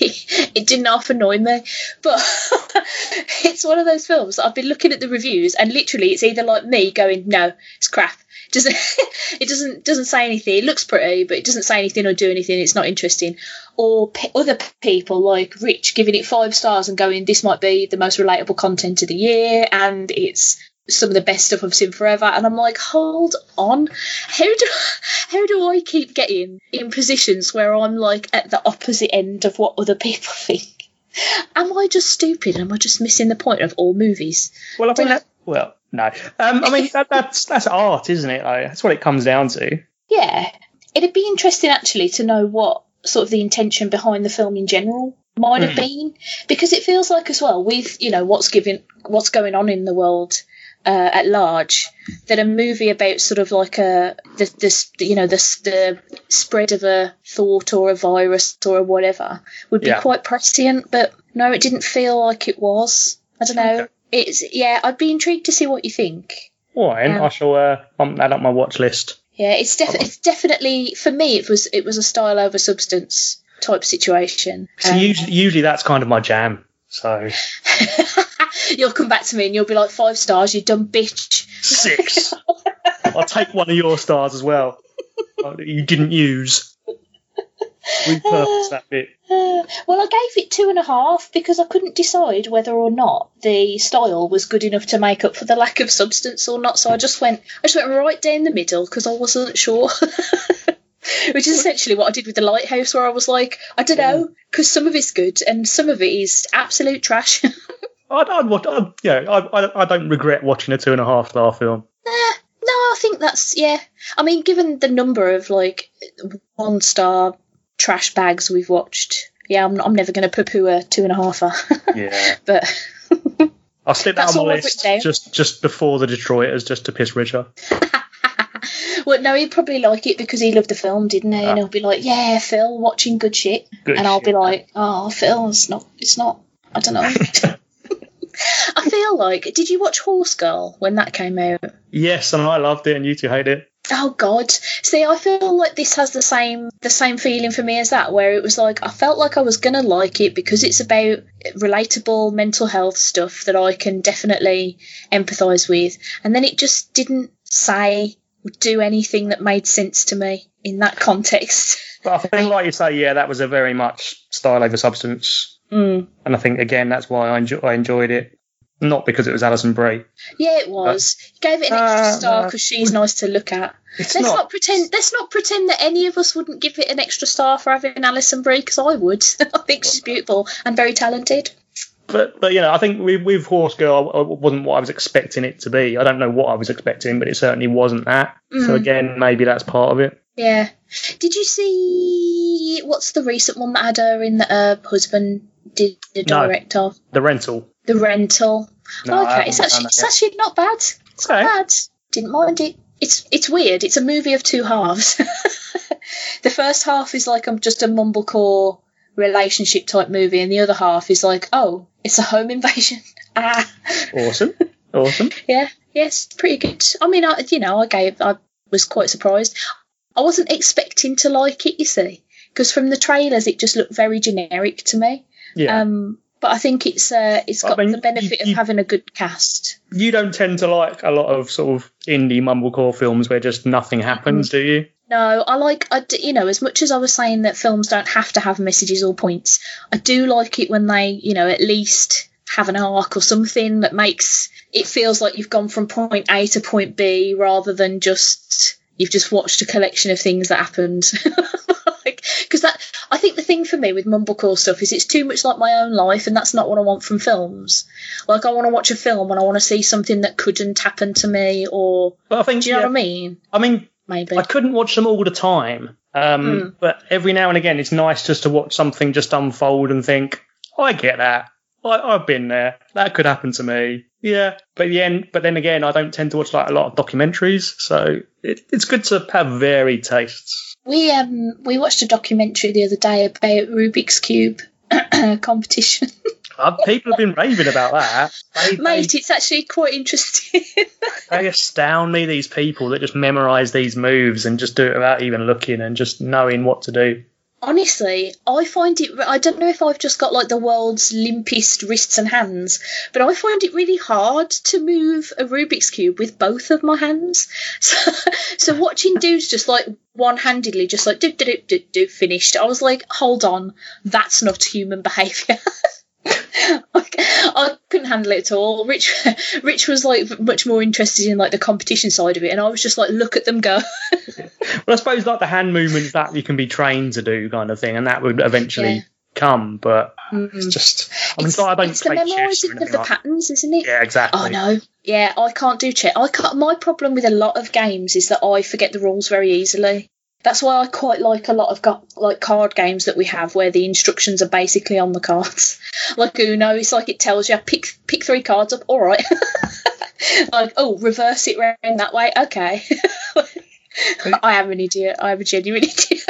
[SPEAKER 1] It, it didn't half annoy me, but it's one of those films I've been looking at the reviews, and literally, it's either like me going, "No, it's crap." It doesn't it doesn't doesn't say anything. It looks pretty, but it doesn't say anything or do anything. It's not interesting. Or pe other people like Rich giving it five stars and going, "This might be the most relatable content of the year," and it's some of the best stuff I've seen forever. And I'm like, hold on, how do how do I keep getting in positions where I'm like at the opposite end of what other people think? Am I just stupid? Am I just missing the point of all movies?
[SPEAKER 2] Well, I think that. Well, no. Um, I mean, that, that's that's art, isn't it? Like, that's what it comes down to.
[SPEAKER 1] Yeah, it'd be interesting actually to know what sort of the intention behind the film in general might have
[SPEAKER 2] Hmm.
[SPEAKER 1] been, because it feels like as well with you know what's given what's going on in the world uh, at large that a movie about sort of like a the this you know the the spread of a thought or a virus or a whatever would be
[SPEAKER 2] Yeah.
[SPEAKER 1] quite prescient, but no, it didn't feel like it was. I don't know.
[SPEAKER 2] Okay.
[SPEAKER 1] It's yeah, I'd be intrigued to see what you think.
[SPEAKER 2] All right,
[SPEAKER 1] Um,
[SPEAKER 2] I shall uh, bump that up my watch list.
[SPEAKER 1] Yeah, it's it's definitely for me. It was it was a style over substance type situation.
[SPEAKER 2] So
[SPEAKER 1] Um,
[SPEAKER 2] usually, usually that's kind of my jam. So
[SPEAKER 1] you'll come back to me and you'll be like five stars, you dumb bitch.
[SPEAKER 2] six. I'll take one of your stars as well. uh, that You didn't use. Repurpose that bit.
[SPEAKER 1] Uh, well, I gave it two and a half because I couldn't decide whether or not the style was good enough to make up for the lack of substance or not. So I just went I just went right down the middle because I wasn't sure. Which is essentially what I did with the lighthouse, where I was like, I don't know, because some of it's good and some of it is absolute trash.
[SPEAKER 2] I'd, I'd watch. I'd, yeah, I, I, I don't regret watching a two and a half star film.
[SPEAKER 1] Nah, no, I think that's yeah. I mean, given the number of like one star trash bags we've watched, yeah, I'm, I'm never going to poo-poo a two and a halfer.
[SPEAKER 2] Yeah,
[SPEAKER 1] but
[SPEAKER 2] I'll slip that
[SPEAKER 1] That's
[SPEAKER 2] on my list just just before the Detroiters, just to piss Richard.
[SPEAKER 1] well, no, he'd probably like it because he loved the film, didn't he?
[SPEAKER 2] Ah.
[SPEAKER 1] And he'll be like, "Yeah, Phil, watching good shit,"
[SPEAKER 2] Good
[SPEAKER 1] and I'll be like, "Oh, Phil, it's not, it's not. I don't know." I feel like, did you watch Horse Girl when that came out?
[SPEAKER 2] Yes, and I loved it, and you two hate it.
[SPEAKER 1] Oh God! See, I feel like this has the same the same feeling for me as that, where it was like I felt like I was gonna like it because it's about relatable mental health stuff that I can definitely empathise with, and then it just didn't say or do anything that made sense to me in that context.
[SPEAKER 2] But I think, like you say, yeah, that was a very much style over substance,
[SPEAKER 1] Mm.
[SPEAKER 2] and I think again that's why I, enjo- I enjoyed it. not because it was Alison Brie.
[SPEAKER 1] Yeah, it was. You gave it an extra
[SPEAKER 2] Uh,
[SPEAKER 1] star because she's nice to look at.
[SPEAKER 2] It's
[SPEAKER 1] Let's not.
[SPEAKER 2] not.
[SPEAKER 1] pretend. Let's not pretend that any of us wouldn't give it an extra star for having Alison Brie because I would. I think she's beautiful and very talented.
[SPEAKER 2] But but you know, I think with, with Horse Girl, it wasn't what I was expecting it to be. I don't know what I was expecting, but it certainly wasn't that. So
[SPEAKER 1] Mm.
[SPEAKER 2] again, maybe that's part of it.
[SPEAKER 1] Yeah. Did you see what's the recent one that had her in the her husband did the
[SPEAKER 2] No.
[SPEAKER 1] of?
[SPEAKER 2] The rental.
[SPEAKER 1] The rental.
[SPEAKER 2] No,
[SPEAKER 1] okay, it's actually it's
[SPEAKER 2] yet.
[SPEAKER 1] actually not bad. It's not bad. Didn't mind it. It's it's weird. It's a movie of two halves. the first half is like I'm just a mumblecore relationship type movie, and the other half is like, oh, it's a home invasion. ah,
[SPEAKER 2] Awesome. Awesome.
[SPEAKER 1] yeah, yes, pretty good. I mean, I, you know, I gave, I was quite surprised. I wasn't expecting to like it, you see, because from the trailers it just looked very generic to me.
[SPEAKER 2] Yeah.
[SPEAKER 1] Um, but I think it's uh, it's
[SPEAKER 2] I
[SPEAKER 1] got
[SPEAKER 2] mean,
[SPEAKER 1] the benefit
[SPEAKER 2] you-
[SPEAKER 1] of having a good cast.
[SPEAKER 2] you don't tend to like a lot of sort of indie mumblecore films where just nothing happens, do you?
[SPEAKER 1] No, I like, I d you know, as much as I was saying that films don't have to have messages or points, I do like it when they, you know, at least have an arc or something that makes it feels like you've gone from point A to point B rather than just you've just watched a collection of things that happened. like, because that, I think the thing for me with mumblecore stuff is it's too much like my own life, and that's not what I want from films. Like, I want to watch a film and I want to see something that couldn't happen to me, or
[SPEAKER 2] But I think
[SPEAKER 1] do you know what I mean?
[SPEAKER 2] I mean,
[SPEAKER 1] Maybe.
[SPEAKER 2] I couldn't watch them all the time. Um,
[SPEAKER 1] Mm.
[SPEAKER 2] But every now and again, it's nice just to watch something just unfold and think, oh, I get that. I, I've been there. That could happen to me. Yeah. But the end. But then again, I don't tend to watch like a lot of documentaries, so it, it's good to have varied tastes.
[SPEAKER 1] We um we watched a documentary the other day about Rubik's cube competition.
[SPEAKER 2] Uh, people have been raving about that. They, they,
[SPEAKER 1] Mate, it's actually quite interesting.
[SPEAKER 2] they astound me. These people that just memorize these moves and just do it without even looking and just knowing what to do.
[SPEAKER 1] Honestly, I find it. I don't know if I've just got like the world's limpest wrists and hands, but I find it really hard to move a Rubik's cube with both of my hands. So, so watching dudes just like one-handedly, just like do do do do do finished. I was like, hold on, that's not human behaviour. Like, I couldn't handle it at all. Rich, Rich was like much more interested in like the competition side of it, and I was just like, look at them go.
[SPEAKER 2] Well, I suppose like the hand movements that you can be trained to do, kind of thing, and that would eventually
[SPEAKER 1] Yeah.
[SPEAKER 2] come. But
[SPEAKER 1] Mm.
[SPEAKER 2] it's just, I mean,
[SPEAKER 1] It's,
[SPEAKER 2] I don't
[SPEAKER 1] it's the
[SPEAKER 2] play
[SPEAKER 1] memorising of the
[SPEAKER 2] like
[SPEAKER 1] patterns, isn't it?
[SPEAKER 2] Yeah, exactly.
[SPEAKER 1] Oh no, yeah, I can't do chess. I can't. My problem with a lot of games is that I forget the rules very easily. That's why I quite like a lot of go- like card games that we have where the instructions are basically on the cards. Like Uno, it's like it tells you pick pick three cards up. All right. like oh, reverse it round that way. Okay. I am an idiot. I am a genuine idiot.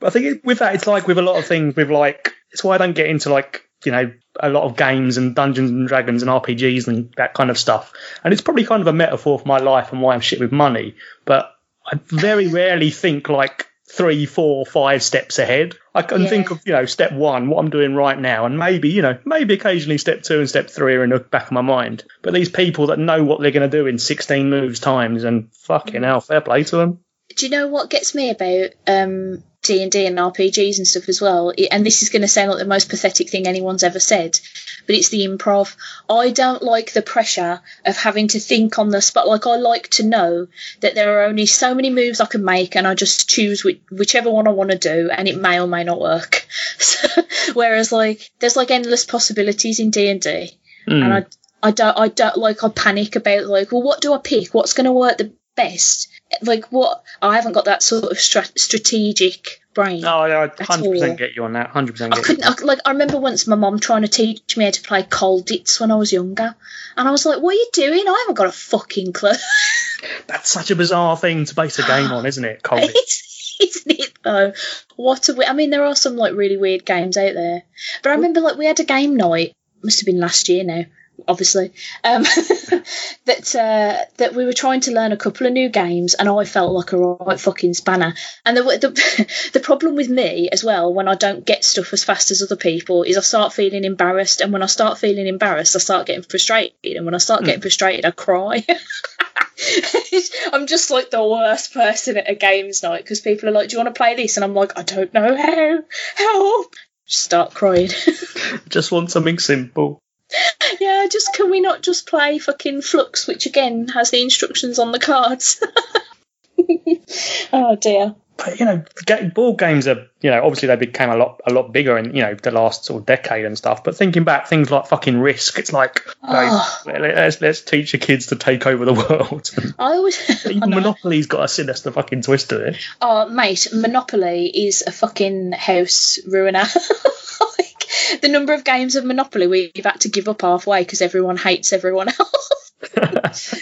[SPEAKER 2] But I think with that, it's like with a lot of things. With like, it's why I don't get into like you know a lot of games and Dungeons and Dragons and RPGs and that kind of stuff. And it's probably kind of a metaphor for my life and why I'm shit with money. But I very rarely think like three, four, five steps ahead. I can
[SPEAKER 1] Yeah.
[SPEAKER 2] think of you know step one, what I'm doing right now, and maybe you know maybe occasionally step two and step three are in the back of my mind. But these people that know what they're going to do in 16 moves times and fucking hell, fair play to them.
[SPEAKER 1] do you know what gets me about um D and D and RPGs and stuff as well? And this is going to sound like the most pathetic thing anyone's ever said, but it's the improv. I don't like the pressure of having to think on the spot. Like I like to know that there are only so many moves I can make, and I just choose which, whichever one I want to do, and it may or may not work. So, whereas like there's like endless possibilities in D and D, and hmm. I I don't I don't like I panic about like well what do I pick what's going to work the best like what I haven't got that sort of stra- strategic brain
[SPEAKER 2] No, I, I 100% get you on that. 100%
[SPEAKER 1] I couldn't
[SPEAKER 2] you.
[SPEAKER 1] I, like I remember once my mom trying to teach me how to play Colditz when I was younger and I was like what are you doing I haven't got a fucking clue
[SPEAKER 2] That's such a bizarre thing to base a game on, isn't it? Cold.
[SPEAKER 1] It's- isn't it though what a we- I mean there are some like really weird games out there but I remember like we had a game night must have been last year now obviously um, that uh, that we were trying to learn a couple of new games and I felt like a right fucking spanner and the, the the problem with me as well when I don't get stuff as fast as other people is I start feeling embarrassed and when I start feeling embarrassed I start getting frustrated and when I start getting frustrated I cry I'm just like the worst person at a games night because people are like, "Do you want to play this?" And I'm like, "I don't know how. Help!" Just start crying.
[SPEAKER 2] Just want something simple.
[SPEAKER 1] yeah, just can we not just play fucking Fluxx, which again has the instructions on the cards? oh dear.
[SPEAKER 2] But you know, board games are you know obviously they became a lot a lot bigger in you know the last sort of decade and stuff. But thinking back, things like fucking Risk, it's like
[SPEAKER 1] Oh.
[SPEAKER 2] let's let's teach the kids to take over the world.
[SPEAKER 1] I always.
[SPEAKER 2] Even Monopoly's got a sinister fucking twist to it.
[SPEAKER 1] Oh, mate, Monopoly is a fucking house ruiner. like, the number of games of Monopoly we've had to give up halfway because everyone hates everyone else.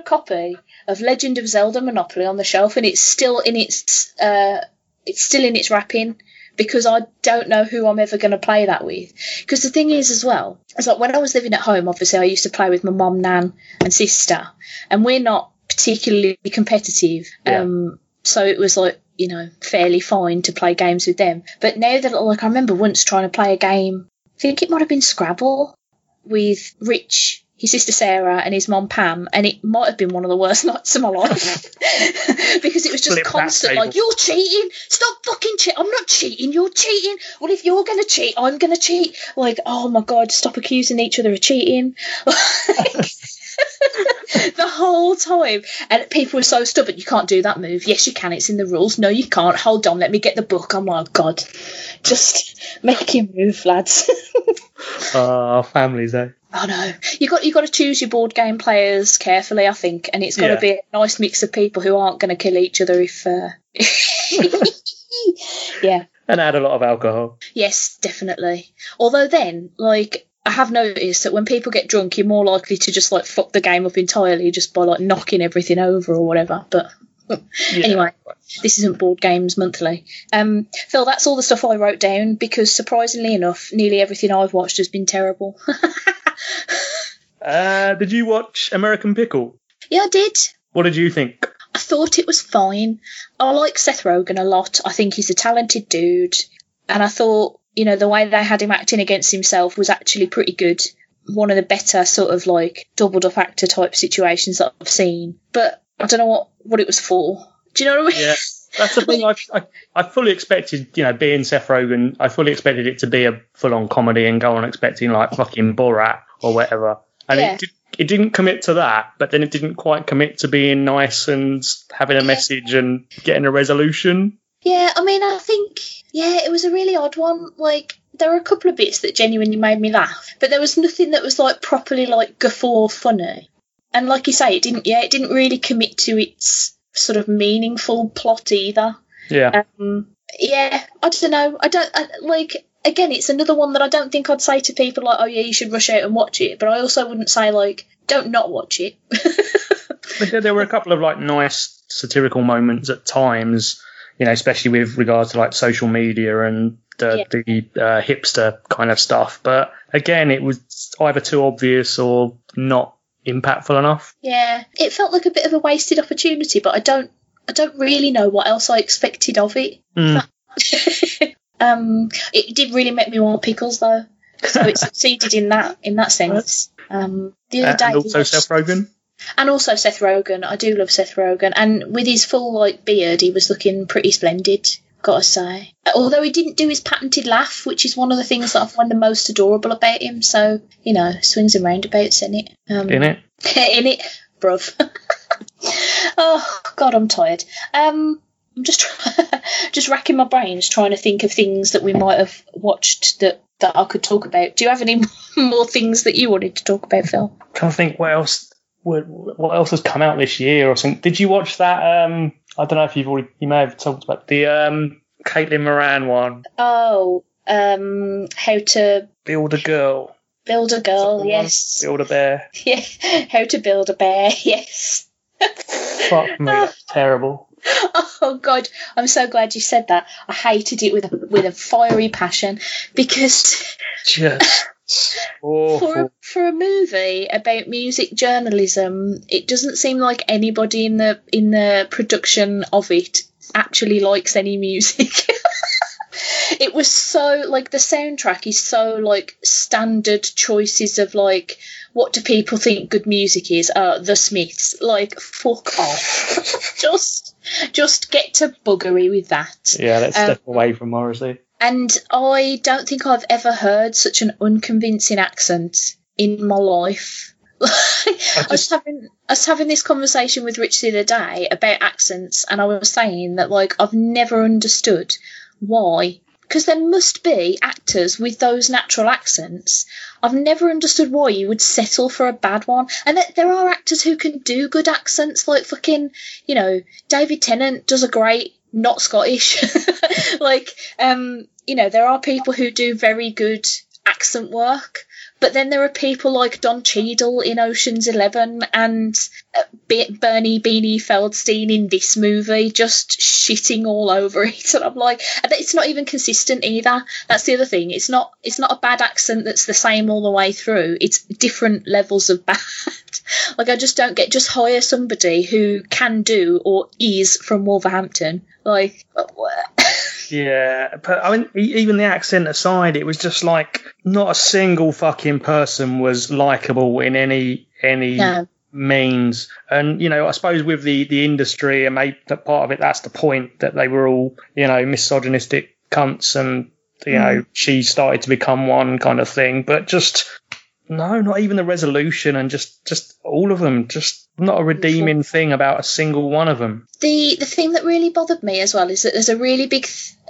[SPEAKER 1] A copy of Legend of Zelda Monopoly on the shelf, and it's still in its uh, it's still in its wrapping because I don't know who I'm ever going to play that with. Because the thing is, as well, it's like when I was living at home, obviously I used to play with my mum, nan, and sister, and we're not particularly competitive.
[SPEAKER 2] Yeah.
[SPEAKER 1] Um, so it was like you know fairly fine to play games with them. But now that like I remember once trying to play a game, I think it might have been Scrabble with Rich, his sister Sarah, and his mom Pam, and it might have been one of the worst nights of my life because it was just
[SPEAKER 2] Flip
[SPEAKER 1] constant like you're cheating, stop fucking cheating. I'm not cheating, you're cheating. Well, if you're gonna cheat, I'm gonna cheat. Like, oh my god, stop accusing each other of cheating. the whole time. And people were so stubborn, you can't do that move. Yes, you can, it's in the rules. No, you can't. Hold on, let me get the book. Oh my god. Just make him move, lads.
[SPEAKER 2] Ah, families, eh?
[SPEAKER 1] Oh no. You got you got to choose your board game players carefully, I think, and it's got to
[SPEAKER 2] Yeah.
[SPEAKER 1] be a nice mix of people who aren't going to kill each other if. Uh... yeah.
[SPEAKER 2] And add a lot of alcohol.
[SPEAKER 1] Yes, definitely. Although then, like, I have noticed that when people get drunk, you're more likely to just like fuck the game up entirely just by like knocking everything over or whatever. But
[SPEAKER 2] Yeah.
[SPEAKER 1] anyway, this isn't board games monthly. Um, Phil, that's all the stuff I wrote down because surprisingly enough, nearly everything I've watched has been terrible.
[SPEAKER 2] Uh, did you watch American Pickle?
[SPEAKER 1] yeah, I did.
[SPEAKER 2] What did you think?
[SPEAKER 1] I thought it was fine. I like Seth Rogen a lot. I think he's a talented dude. And I thought, you know, the way they had him acting against himself was actually pretty good. One of the better sort of like doubled up actor type situations that I've seen. But I don't know what, what it was for. Do you know what I mean?
[SPEAKER 2] Yeah. That's the thing. I, I I fully expected, you know, being Seth Rogen, I fully expected it to be a full-on comedy and go on expecting like fucking Borat or whatever. And
[SPEAKER 1] Yeah.
[SPEAKER 2] it did, it didn't commit to that, but then it didn't quite commit to being nice and having a message and getting a resolution.
[SPEAKER 1] Yeah, I mean, I think, yeah, it was a really odd one. Like, there were a couple of bits that genuinely made me laugh, but there was nothing that was like properly like guffaw funny. And like you say, it didn't, yeah, it didn't really commit to its sort of meaningful plot either.
[SPEAKER 2] Yeah.
[SPEAKER 1] Um, yeah, I don't know. I don't I, like. Again, it's another one that I don't think I'd say to people like, "Oh yeah, you should rush out and watch it." But I also wouldn't say like, "Don't not watch it."
[SPEAKER 2] But there, there were a couple of like nice satirical moments at times, you know, especially with regards to like social media and the, the uh, hipster kind of stuff. But again, it was either too obvious or not impactful enough.
[SPEAKER 1] Yeah, it felt like a bit of a wasted opportunity, but I don't, I don't really know what else I expected of it.
[SPEAKER 2] Mm.
[SPEAKER 1] um, it did really make me want pickles though, so it succeeded in that in that sense. Um, the other
[SPEAKER 2] Uh,
[SPEAKER 1] day,
[SPEAKER 2] and also
[SPEAKER 1] watched-
[SPEAKER 2] Seth Rogen.
[SPEAKER 1] and also Seth Rogen. I do love Seth Rogen, and with his full like beard, he was looking pretty splendid. Gotta say, although he didn't do his patented laugh, which is one of the things that I find the most adorable about him. So you know, swings and roundabouts in it. Um,
[SPEAKER 2] In it,
[SPEAKER 1] in it, bruv. oh God, I'm tired. Um, I'm just just racking my brains trying to think of things that we might have watched that that I could talk about. Do you have any more things that you wanted to talk about, Phil?
[SPEAKER 2] trying to think what else. What, else has come out this year or something? Did you watch that? Um, I don't know if you've already. You may have talked about the um, Caitlin Moran one.
[SPEAKER 1] Oh, um, how to
[SPEAKER 2] Build a girl.
[SPEAKER 1] build a girl?
[SPEAKER 2] the one?
[SPEAKER 1] Yes.
[SPEAKER 2] Build a bear.
[SPEAKER 1] Yeah. How to build a bear? Yes.
[SPEAKER 2] Fuck me, that's terrible.
[SPEAKER 1] Oh God, I'm so glad you said that. I hated it with a, with a fiery passion because
[SPEAKER 2] Just
[SPEAKER 1] for a, for a movie about music journalism, it doesn't seem like anybody in the in the production of it actually likes any music. it was so like the soundtrack is so like standard choices of like what do people think good music is? Uh, the Smiths. Like fuck off. just just get to buggery with that.
[SPEAKER 2] Yeah, let's
[SPEAKER 1] Um,
[SPEAKER 2] step away from Morrissey.
[SPEAKER 1] And I don't think I've ever heard such an unconvincing accent in my life. I, was having I was having this conversation with Rich the other day about accents, and I was saying that like I've never understood why because there must be actors with those natural accents. I've never understood why you would settle for a bad one. And th- there are actors who can do good accents, like fucking, you know, David Tennant does a great not Scottish. like, um, you know, there are people who do very good accent work. But then there are people like Don Cheadle in Ocean's Eleven and uh, Bernie Beanie Feldstein in this movie, just shitting all over it. And I'm like, it's not even consistent either. That's the other thing. It's not. It's not a bad accent that's the same all the way through. It's different levels of bad. like I just don't get. Just hire somebody who can do or is from Wolverhampton. Like.
[SPEAKER 2] Yeah, but I mean, even the accent aside, it was just like not a single fucking person was likable in any any no. means. And you know, I suppose with the the industry and maybe that part of it, that's the point that they were all you know misogynistic cunts, and you mm. know she started to become one kind of thing. But just no, not even the resolution, and just just all of them, just not a redeeming thing about a single one of them.
[SPEAKER 1] The the thing that really bothered me as well is that there's a really big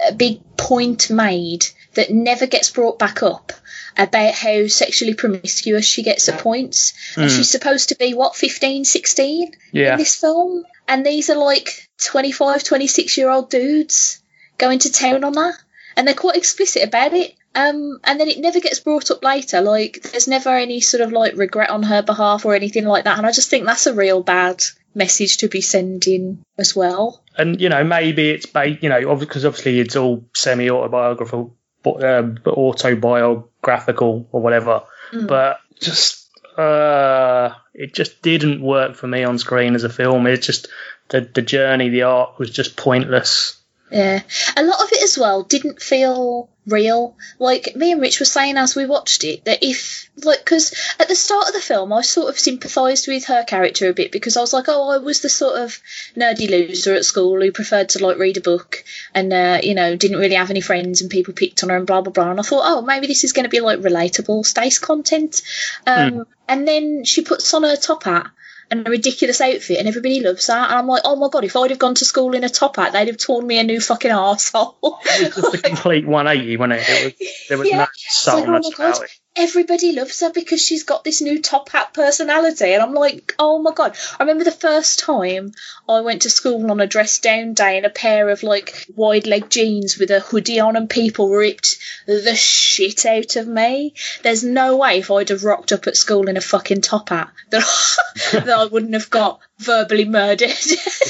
[SPEAKER 1] a big point made that never gets brought back up about how sexually promiscuous she gets at points. And hmm. she's supposed to be, what, 15, 16
[SPEAKER 2] yeah.
[SPEAKER 1] in this film? And these are like 25, 26 year old dudes going to town on that. And they're quite explicit about it. Um, and then it never gets brought up later. Like, there's never any sort of like regret on her behalf or anything like that. And I just think that's a real bad message to be sending as well.
[SPEAKER 2] And you know, maybe it's ba- you know, because obviously it's all semi-autobiographical, um, autobiographical or whatever. Mm. But just uh, it just didn't work for me on screen as a film. It's just the the journey, the arc was just pointless.
[SPEAKER 1] Yeah, a lot of it as well didn't feel real. Like me and Rich were saying as we watched it, that if like because at the start of the film I sort of sympathised with her character a bit because I was like, oh, I was the sort of nerdy loser at school who preferred to like read a book and uh, you know didn't really have any friends and people picked on her and blah blah blah. And I thought, oh, maybe this is going to be like relatable Stace content. Um, mm. And then she puts on her top hat and a ridiculous outfit, and everybody loves that. And I'm like, oh my god, if I'd have gone to school in a top hat, they'd have torn me a new fucking arsehole.
[SPEAKER 2] it was just a complete 180, wasn't it? it was, there was yeah. no subtleness like, oh
[SPEAKER 1] everybody loves her because she's got this new top hat personality. And I'm like, oh my god. I remember the first time I went to school on a dress down day in a pair of like wide leg jeans with a hoodie on, and people ripped the shit out of me. There's no way if I'd have rocked up at school in a fucking top hat that, that I wouldn't have got verbally murdered.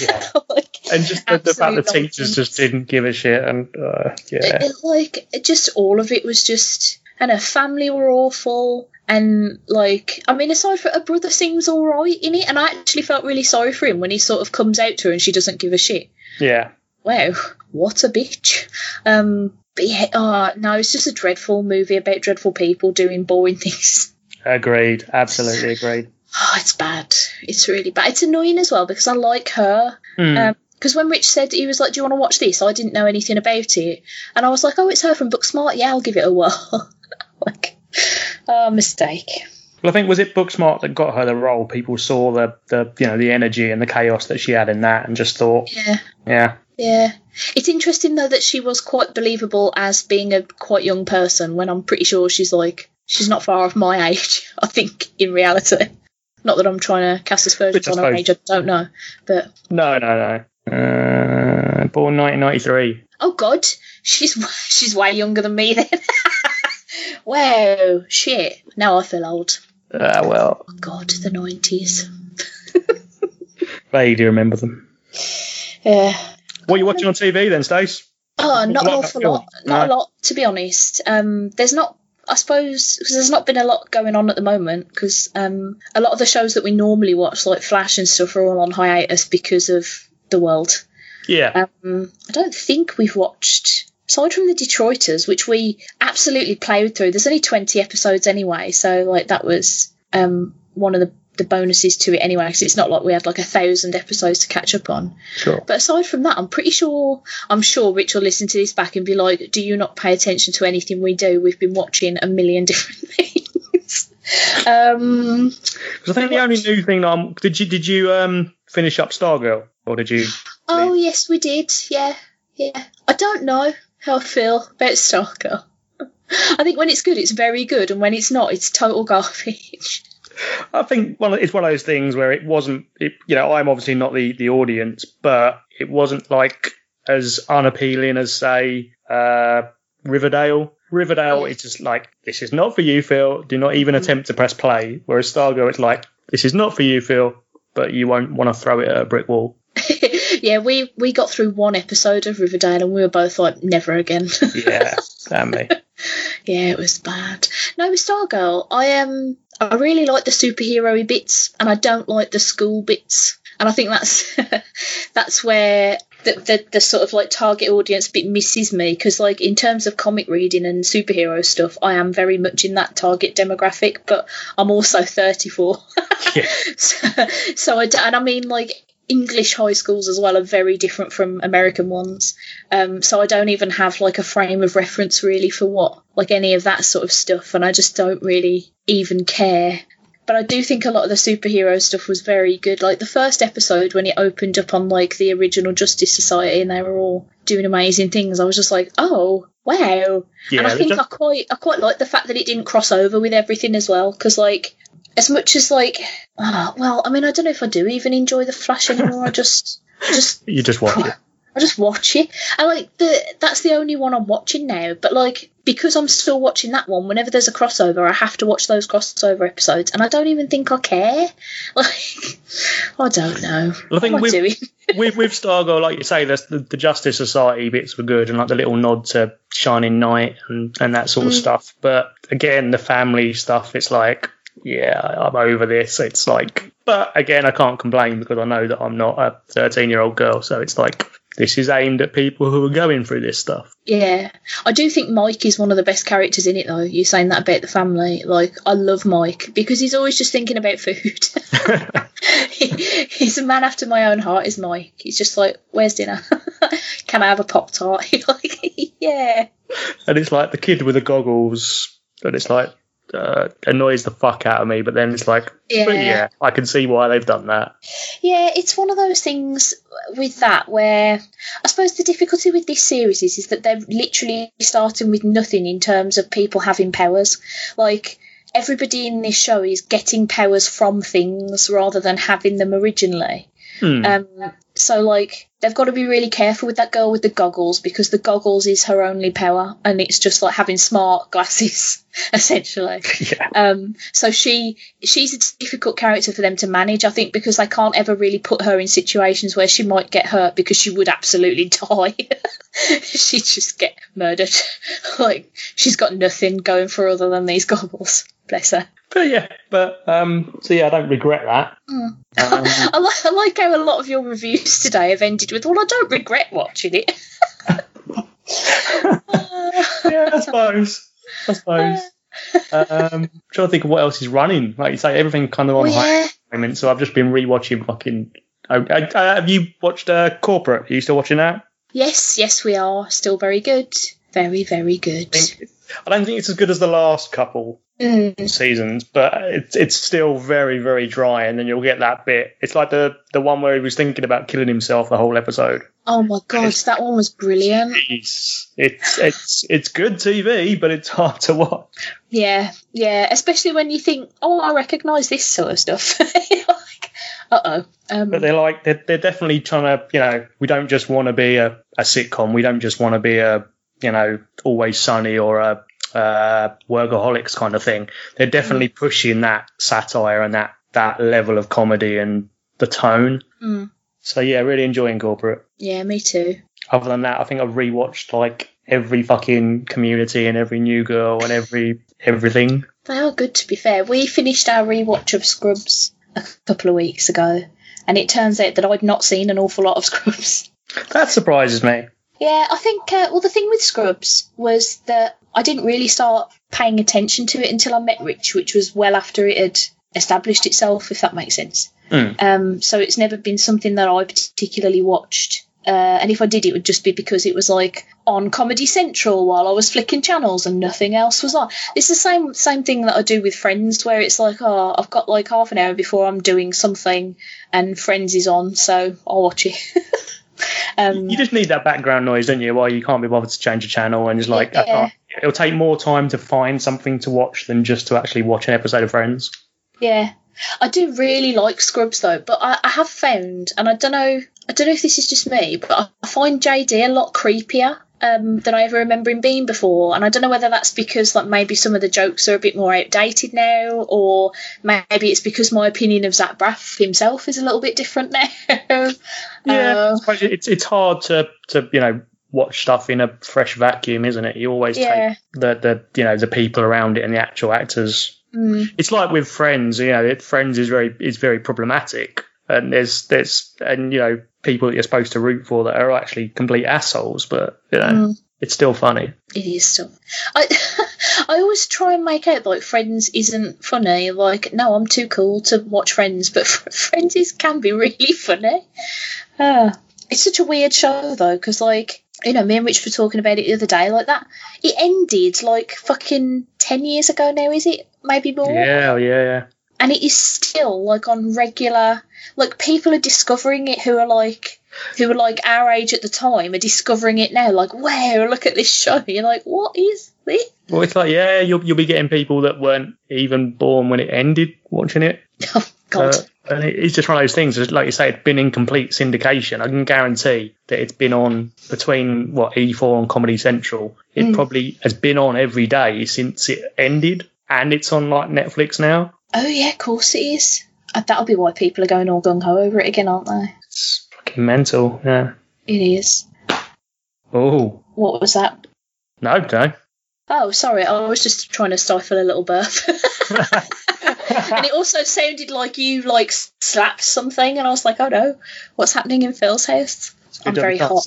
[SPEAKER 2] Yeah. like, and just the, the fact the teachers just didn't give a shit. And uh, yeah.
[SPEAKER 1] It, like, just all of it was just and her family were awful. And like, I mean, aside from her brother seems all right in it, and I actually felt really sorry for him when he sort of comes out to her and she doesn't give a shit.
[SPEAKER 2] Yeah.
[SPEAKER 1] Wow, what a bitch. Um, but yeah, oh, no, it's just a dreadful movie about dreadful people doing boring things.
[SPEAKER 2] Agreed. Absolutely agreed.
[SPEAKER 1] Oh, it's bad. It's really bad. It's annoying as well because I like her. Mm. Um, because when Rich said he was like, "Do you want to watch this?" I didn't know anything about it, and I was like, "Oh, it's her from Booksmart. Yeah, I'll give it a whirl." like, oh, mistake.
[SPEAKER 2] Well, I think was it Booksmart that got her the role. People saw the the you know the energy and the chaos that she had in that, and just thought,
[SPEAKER 1] yeah,
[SPEAKER 2] yeah,
[SPEAKER 1] yeah. It's interesting though that she was quite believable as being a quite young person. When I'm pretty sure she's like she's not far off my age. I think in reality. Not that I'm trying to cast aspersions on her age. I don't know, but
[SPEAKER 2] no, no, no. Uh, born 1993.
[SPEAKER 1] Oh God, she's she's way younger than me then. Wow, shit. Now I feel old.
[SPEAKER 2] Ah, well.
[SPEAKER 1] Oh, God, the 90s.
[SPEAKER 2] Vaguely remember them.
[SPEAKER 1] Yeah.
[SPEAKER 2] What are you watching on TV then, Stace?
[SPEAKER 1] Oh, not an awful lot. Not no. a lot, to be honest. Um, there's not, I suppose, because there's not been a lot going on at the moment, because um, a lot of the shows that we normally watch, like Flash and stuff, are all on hiatus because of the world.
[SPEAKER 2] Yeah.
[SPEAKER 1] Um, I don't think we've watched aside from the Detroiters, which we absolutely played through, there's only 20 episodes anyway, so like that was um, one of the the bonuses to it anyway, because it's not like we had like a thousand episodes to catch up on.
[SPEAKER 2] Sure.
[SPEAKER 1] But aside from that, I'm pretty sure I'm sure Rich will listen to this back and be like, "Do you not pay attention to anything we do? We've been watching a million different things." um,
[SPEAKER 2] Because I think the only new thing that I'm, did you did you um finish up Stargirl or did you?
[SPEAKER 1] oh yes, we did. Yeah, yeah. I don't know how I feel about Stargirl. I think when it's good, it's very good, and when it's not, it's total garbage.
[SPEAKER 2] I think one it's one of those things where it wasn't. It, you know, I'm obviously not the the audience, but it wasn't like as unappealing as say uh, Riverdale. Riverdale, it's just like this is not for you, Phil. Do not even attempt to press play. Whereas Stargirl, it's like this is not for you, Phil, but you won't want to throw it at a brick wall.
[SPEAKER 1] Yeah, we we got through one episode of Riverdale, and we were both like, never again.
[SPEAKER 2] Yeah, damn me.
[SPEAKER 1] Yeah, it was bad. No, with Stargirl, I am. I really like the superhero bits, and I don't like the school bits. And I think that's that's where the, the the sort of like target audience bit misses me because, like, in terms of comic reading and superhero stuff, I am very much in that target demographic. But I'm also 34,
[SPEAKER 2] Yeah.
[SPEAKER 1] so, so I and I mean like. English high schools as well are very different from American ones. Um, so I don't even have like a frame of reference really for what like any of that sort of stuff, and I just don't really even care. But I do think a lot of the superhero stuff was very good. Like the first episode when it opened up on like the original Justice Society and they were all doing amazing things, I was just like, oh wow.
[SPEAKER 2] Yeah,
[SPEAKER 1] and I think
[SPEAKER 2] just-
[SPEAKER 1] I quite I quite like the fact that it didn't cross over with everything as well, because like as much as like ah, well, I mean I don't know if I do even enjoy the Flash anymore. I just just
[SPEAKER 2] you just watch it.
[SPEAKER 1] I just watch it. I like the that's the only one I'm watching now. But like because I'm still watching that one, whenever there's a crossover, I have to watch those crossover episodes, and I don't even think I care. Like I don't know.
[SPEAKER 2] Well, I think
[SPEAKER 1] what am I
[SPEAKER 2] with-
[SPEAKER 1] doing?
[SPEAKER 2] with with Stargirl, like you say, the, the Justice Society bits were good, and like the little nod to Shining Knight and and that sort of
[SPEAKER 1] Mm.
[SPEAKER 2] stuff. But again, the family stuff, it's like, yeah, I'm over this. It's like, but again, I can't complain because I know that I'm not a 13 year old girl, so it's like this is aimed at people who are going through this stuff.
[SPEAKER 1] Yeah, I do think Mike is one of the best characters in it, though. You saying that about the family, like I love Mike because he's always just thinking about food. he, he's a man after my own heart. Is Mike? He's just like, "Where's dinner? Can I have a pop tart?" like, yeah.
[SPEAKER 2] and it's like the kid with the goggles, and it's like uh, annoys the fuck out of me. But then it's like,
[SPEAKER 1] Yeah.
[SPEAKER 2] yeah, I can see why they've done that.
[SPEAKER 1] Yeah, it's one of those things with that where I suppose the difficulty with this series is, is that they're literally starting with nothing in terms of people having powers. Like, everybody in this show is getting powers from things rather than having them originally.
[SPEAKER 2] Hmm.
[SPEAKER 1] Um, so, like, they've got to be really careful with that girl with the goggles because the goggles is her only power and it's just like having smart glasses, essentially.
[SPEAKER 2] yeah.
[SPEAKER 1] Um, so she she's a difficult character for them to manage, I think, because they can't ever really put her in situations where she might get hurt because she would absolutely die. She'd just get murdered. like she's got nothing going for her other than these goggles. Bless her.
[SPEAKER 2] But yeah, but um, so yeah, I don't regret that.
[SPEAKER 1] Mm.
[SPEAKER 2] Um,
[SPEAKER 1] I, like, I like how a lot of your reviews today have ended with, "Well, I don't regret watching it."
[SPEAKER 2] yeah, I suppose. I suppose. Um, trying to think of what else is running. Like you say, everything kind of on
[SPEAKER 1] Well,
[SPEAKER 2] high
[SPEAKER 1] yeah.
[SPEAKER 2] at the moment. So I've just been rewatching fucking. Oh, I, I, have you watched uh, Corporate? Are you still watching that?
[SPEAKER 1] Yes, yes, we are still very good. Very, very good.
[SPEAKER 2] I, don't think it's as good as the last couple
[SPEAKER 1] Mm.
[SPEAKER 2] seasons, but it's it's still very very dry. And then you'll get that bit. It's like the the one where he was thinking about killing himself the whole episode.
[SPEAKER 1] Oh my god, that one was brilliant.
[SPEAKER 2] It's it's it's it's good TV, but it's hard to watch.
[SPEAKER 1] Yeah, yeah, especially when you think, oh, I recognise this sort of stuff. Like, uh oh. Um,
[SPEAKER 2] But they're like they're, they're definitely trying to you know we don't just want to be a, a sitcom. We don't just want to be a you know always sunny or a uh, workaholics kind of thing. They're definitely pushing that satire and that that level of comedy and the tone.
[SPEAKER 1] mm,
[SPEAKER 2] So yeah, really enjoying corporate.
[SPEAKER 1] yeah, me too.
[SPEAKER 2] Other than that, I think I've rewatched like every fucking community and every new girl and every everything.
[SPEAKER 1] They are good, to be fair. We finished our rewatch of Scrubs a couple of weeks ago, and it turns out that I'd not seen an awful lot of Scrubs.
[SPEAKER 2] That surprises me.
[SPEAKER 1] Yeah, I think, uh, well, the thing with Scrubs was that I didn't really start paying attention to it until I met Rich, which was well after it had established itself, if that makes sense.
[SPEAKER 2] Mm.
[SPEAKER 1] Um, so it's never been something that I particularly watched. Uh, and if I did, it would just be because it was like on Comedy Central while I was flicking channels and nothing else was on. It's the same same thing that I do with Friends, where it's like, oh, I've got like half an hour before I'm doing something, and Friends is on, so I'll watch it. um,
[SPEAKER 2] You just need that background noise, don't you? While you can't be bothered to change a channel, and it's like I
[SPEAKER 1] Yeah.
[SPEAKER 2] it'll take more time to find something to watch than just to actually watch an episode of Friends.
[SPEAKER 1] Yeah, I do really like Scrubs though, but I, I have found, and I don't know, I don't know if this is just me, but I, I find JD a lot creepier um, than I ever remember him being before, and I don't know whether that's because like maybe some of the jokes are a bit more outdated now, or maybe it's because my opinion of Zach Braff himself is a little bit different now.
[SPEAKER 2] Yeah,
[SPEAKER 1] Uh,
[SPEAKER 2] it's it's hard to to you know watch stuff in a fresh vacuum, isn't it? You always
[SPEAKER 1] Yeah.
[SPEAKER 2] take the the you know the people around it and the actual actors.
[SPEAKER 1] mm,
[SPEAKER 2] It's like with Friends, you know, it, Friends is very is very problematic, and there's there's and you know people that you're supposed to root for that are actually complete assholes, but you know
[SPEAKER 1] mm.
[SPEAKER 2] it's still funny.
[SPEAKER 1] It is still. I I always try and make out like Friends isn't funny. Like, no, I'm too cool to watch Friends, but Friends is, can be really funny. Ah, it's such a weird show though, because like you know, me and Rich were talking about it the other day. Like that, it ended like fucking ten years ago now. Is it maybe more?
[SPEAKER 2] Yeah, yeah, yeah.
[SPEAKER 1] And it is still like on regular like people are discovering it who are like who were like our age at the time are discovering it now like wow look at this show you're like what is this
[SPEAKER 2] Well, it's like yeah, you'll you'll be getting people that weren't even born when it ended watching it.
[SPEAKER 1] oh god
[SPEAKER 2] Uh, and it's just one of those things. Like you say, it's been in complete syndication. I can guarantee that it's been on between what E4 and Comedy Central. It
[SPEAKER 1] Mm.
[SPEAKER 2] probably has been on every day since it ended, and it's on like Netflix now.
[SPEAKER 1] Oh yeah of course it is Uh, that'll be why people are going all gung-ho over it again aren't they
[SPEAKER 2] It's fucking mental. Yeah.
[SPEAKER 1] it is
[SPEAKER 2] Oh
[SPEAKER 1] what was that
[SPEAKER 2] no, no.
[SPEAKER 1] oh sorry i was just trying to stifle a little burp and it also sounded like you like slapped something and i was like oh no what's happening in phil's house i'm very hot.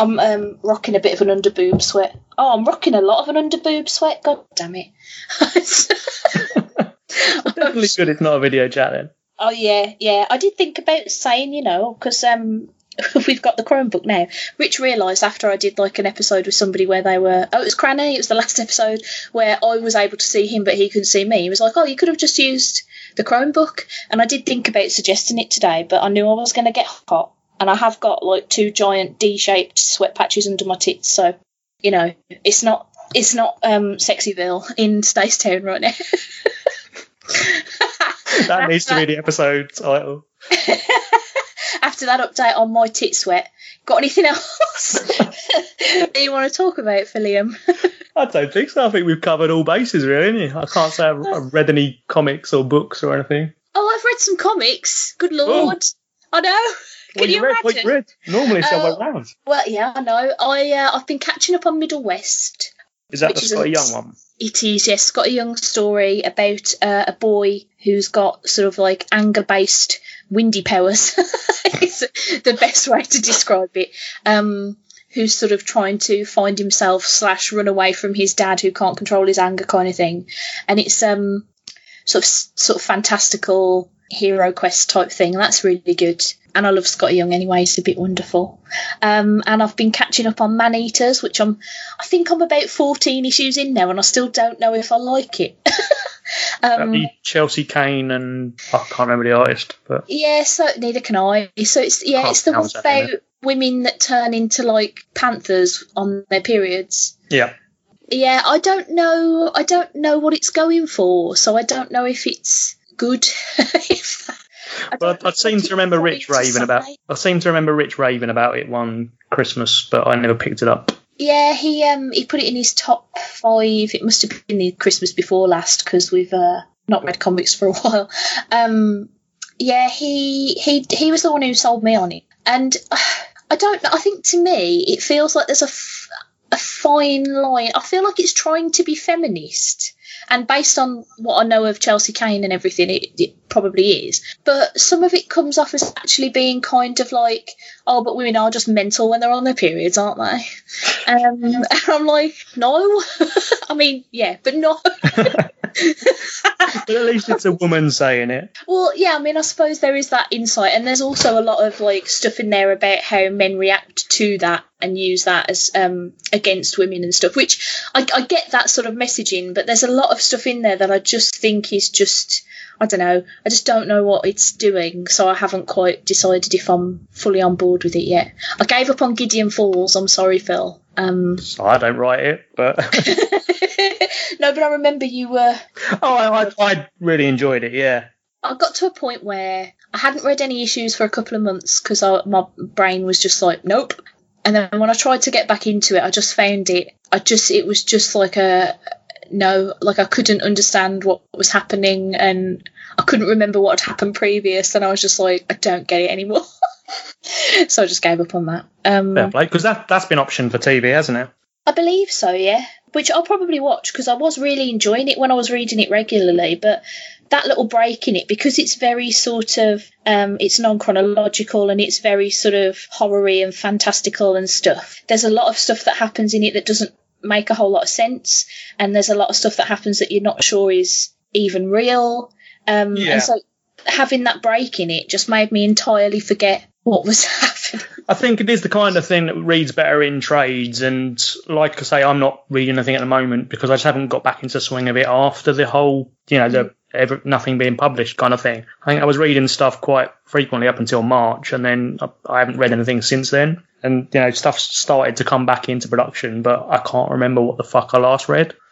[SPEAKER 1] I'm um, rocking a bit of an underboob sweat. Oh, I'm rocking a lot of an underboob sweat. God damn it.
[SPEAKER 2] Definitely good. It's not a video chat then.
[SPEAKER 1] oh yeah, yeah. I did think about saying, you know, because um, we've got the Chromebook now. Rich realised after I did like an episode with somebody where they were, oh, it was Cranny. It was the last episode where I was able to see him, but he couldn't see me. He was like, oh, you could have just used the Chromebook. And I did think about suggesting it today, but I knew I was going to get hot. And I have got like two giant D-shaped sweat patches under my tits, so you know it's not it's not um Sexyville in Stacetown right now.
[SPEAKER 2] That needs to be the episode title.
[SPEAKER 1] After that update on my tit sweat, got anything else that you want to talk about, Philium?
[SPEAKER 2] I don't think so. I think we've covered all bases, really. I can't say I've, I've read any comics or books or anything.
[SPEAKER 1] Oh, I've read some comics. Good lord, I know. Can
[SPEAKER 2] What
[SPEAKER 1] you,
[SPEAKER 2] read? What you read? Normally it's the other
[SPEAKER 1] Oh.
[SPEAKER 2] way round.
[SPEAKER 1] Well, yeah, I know. I uh, I've been catching up on Middle West.
[SPEAKER 2] Is that the
[SPEAKER 1] Skottie
[SPEAKER 2] Young one?
[SPEAKER 1] It is, yes. Got a young story about uh, a boy who's got sort of like anger based windy powers. the best way to describe it. Um, who's sort of trying to find himself slash run away from his dad who can't control his anger kind of thing. And it's um sort of sort of fantastical hero quest type thing. That's really good. And I love Skottie Young anyway, he's a bit wonderful. Um, and I've been catching up on Man Eaters, which I'm I think I'm about 14 issues in now, and I still don't know if I like it. Um,
[SPEAKER 2] Chelsea Cain and I can't remember the artist, but
[SPEAKER 1] yeah, so neither can I. So it's yeah, it's the one about women that turn into like panthers on their periods.
[SPEAKER 2] yeah.
[SPEAKER 1] Yeah, I don't know. I don't know what it's going for, so I don't know if it's good.
[SPEAKER 2] Well, I, I seem to remember Rich raving about. I seem to remember Rich raving about it one Christmas, but I never picked it up.
[SPEAKER 1] Yeah, he um he put it in his top five. It must have been the Christmas before last because we've uh, not read comics for a while. Um, yeah, he he he was the one who sold me on it, and uh, I don't. I think to me it feels like there's a f- a fine line. I feel like it's trying to be feminist. And based on what I know of Chelsea Cain and everything, it, it probably is. But some of it comes off as actually being kind of like, oh, but women are just mental when they're on their periods, aren't they? Um, and I'm like, no. I mean, yeah, but no.
[SPEAKER 2] But at least it's a woman saying it.
[SPEAKER 1] Well, yeah, I mean, I suppose there is that insight, and there's also a lot of like stuff in there about how men react to that and use that as um, against women and stuff. Which I, I get that sort of messaging, but there's a lot of stuff in there that I just think is just. I don't know. I just don't know what it's doing, so I haven't quite decided if I'm fully on board with it yet. I gave up on Gideon Falls. I'm sorry, Phil. Um,
[SPEAKER 2] I don't write it, but
[SPEAKER 1] no, but I remember you were.
[SPEAKER 2] oh, I, I, I really enjoyed it. Yeah.
[SPEAKER 1] I got to a point where I hadn't read any issues for a couple of months because my brain was just like, nope. And then when I tried to get back into it, I just found it. I just, it was just like a, no, like I couldn't understand what was happening and I couldn't remember what had happened previous. And I was just like, I don't get it anymore. so I just gave up on that. Um,
[SPEAKER 2] Fair play, because that, that's been optioned for TV, hasn't it?
[SPEAKER 1] I believe so, yeah. Which I'll probably watch because I was really enjoying it when I was reading it regularly. But that little break in it, because it's very sort of, um, it's non chronological and it's very sort of horror and fantastical and stuff. There's a lot of stuff that happens in it that doesn't make a whole lot of sense. And there's a lot of stuff that happens that you're not sure is even real. Um,
[SPEAKER 2] Yeah.
[SPEAKER 1] And so having that break in it just made me entirely forget what was happening.
[SPEAKER 2] I think it is the kind of thing that reads better in trades. And like I say, I'm not reading anything at the moment because I just haven't got back into swing of it after the whole, you know, the ever, nothing being published kind of thing. I think I was reading stuff quite frequently up until March, and then I, I haven't read anything since then. And you know, stuff started to come back into production, but I can't remember what the fuck I last read.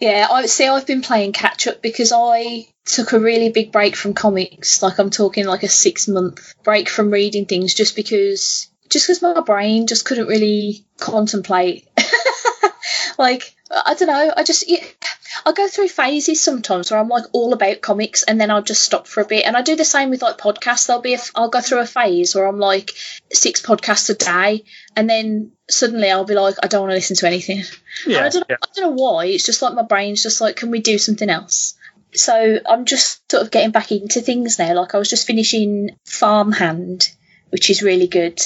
[SPEAKER 1] Yeah, I see. I've been playing catch up because I took a really big break from comics. Like I'm talking like a six month break from reading things, just because just because my brain just couldn't really contemplate. like I don't know. I just yeah, I go through phases sometimes where I'm like all about comics, and then I'll just stop for a bit. And I do the same with like podcasts. There'll be a, I'll go through a phase where I'm like six podcasts a day, and then suddenly I'll be like I don't want to listen to anything. And I don't,
[SPEAKER 2] yeah.
[SPEAKER 1] I don't know why. It's just like my brain's just like, can we do something else? So I'm just sort of getting back into things now. Like I was just finishing Farmhand, which is really good.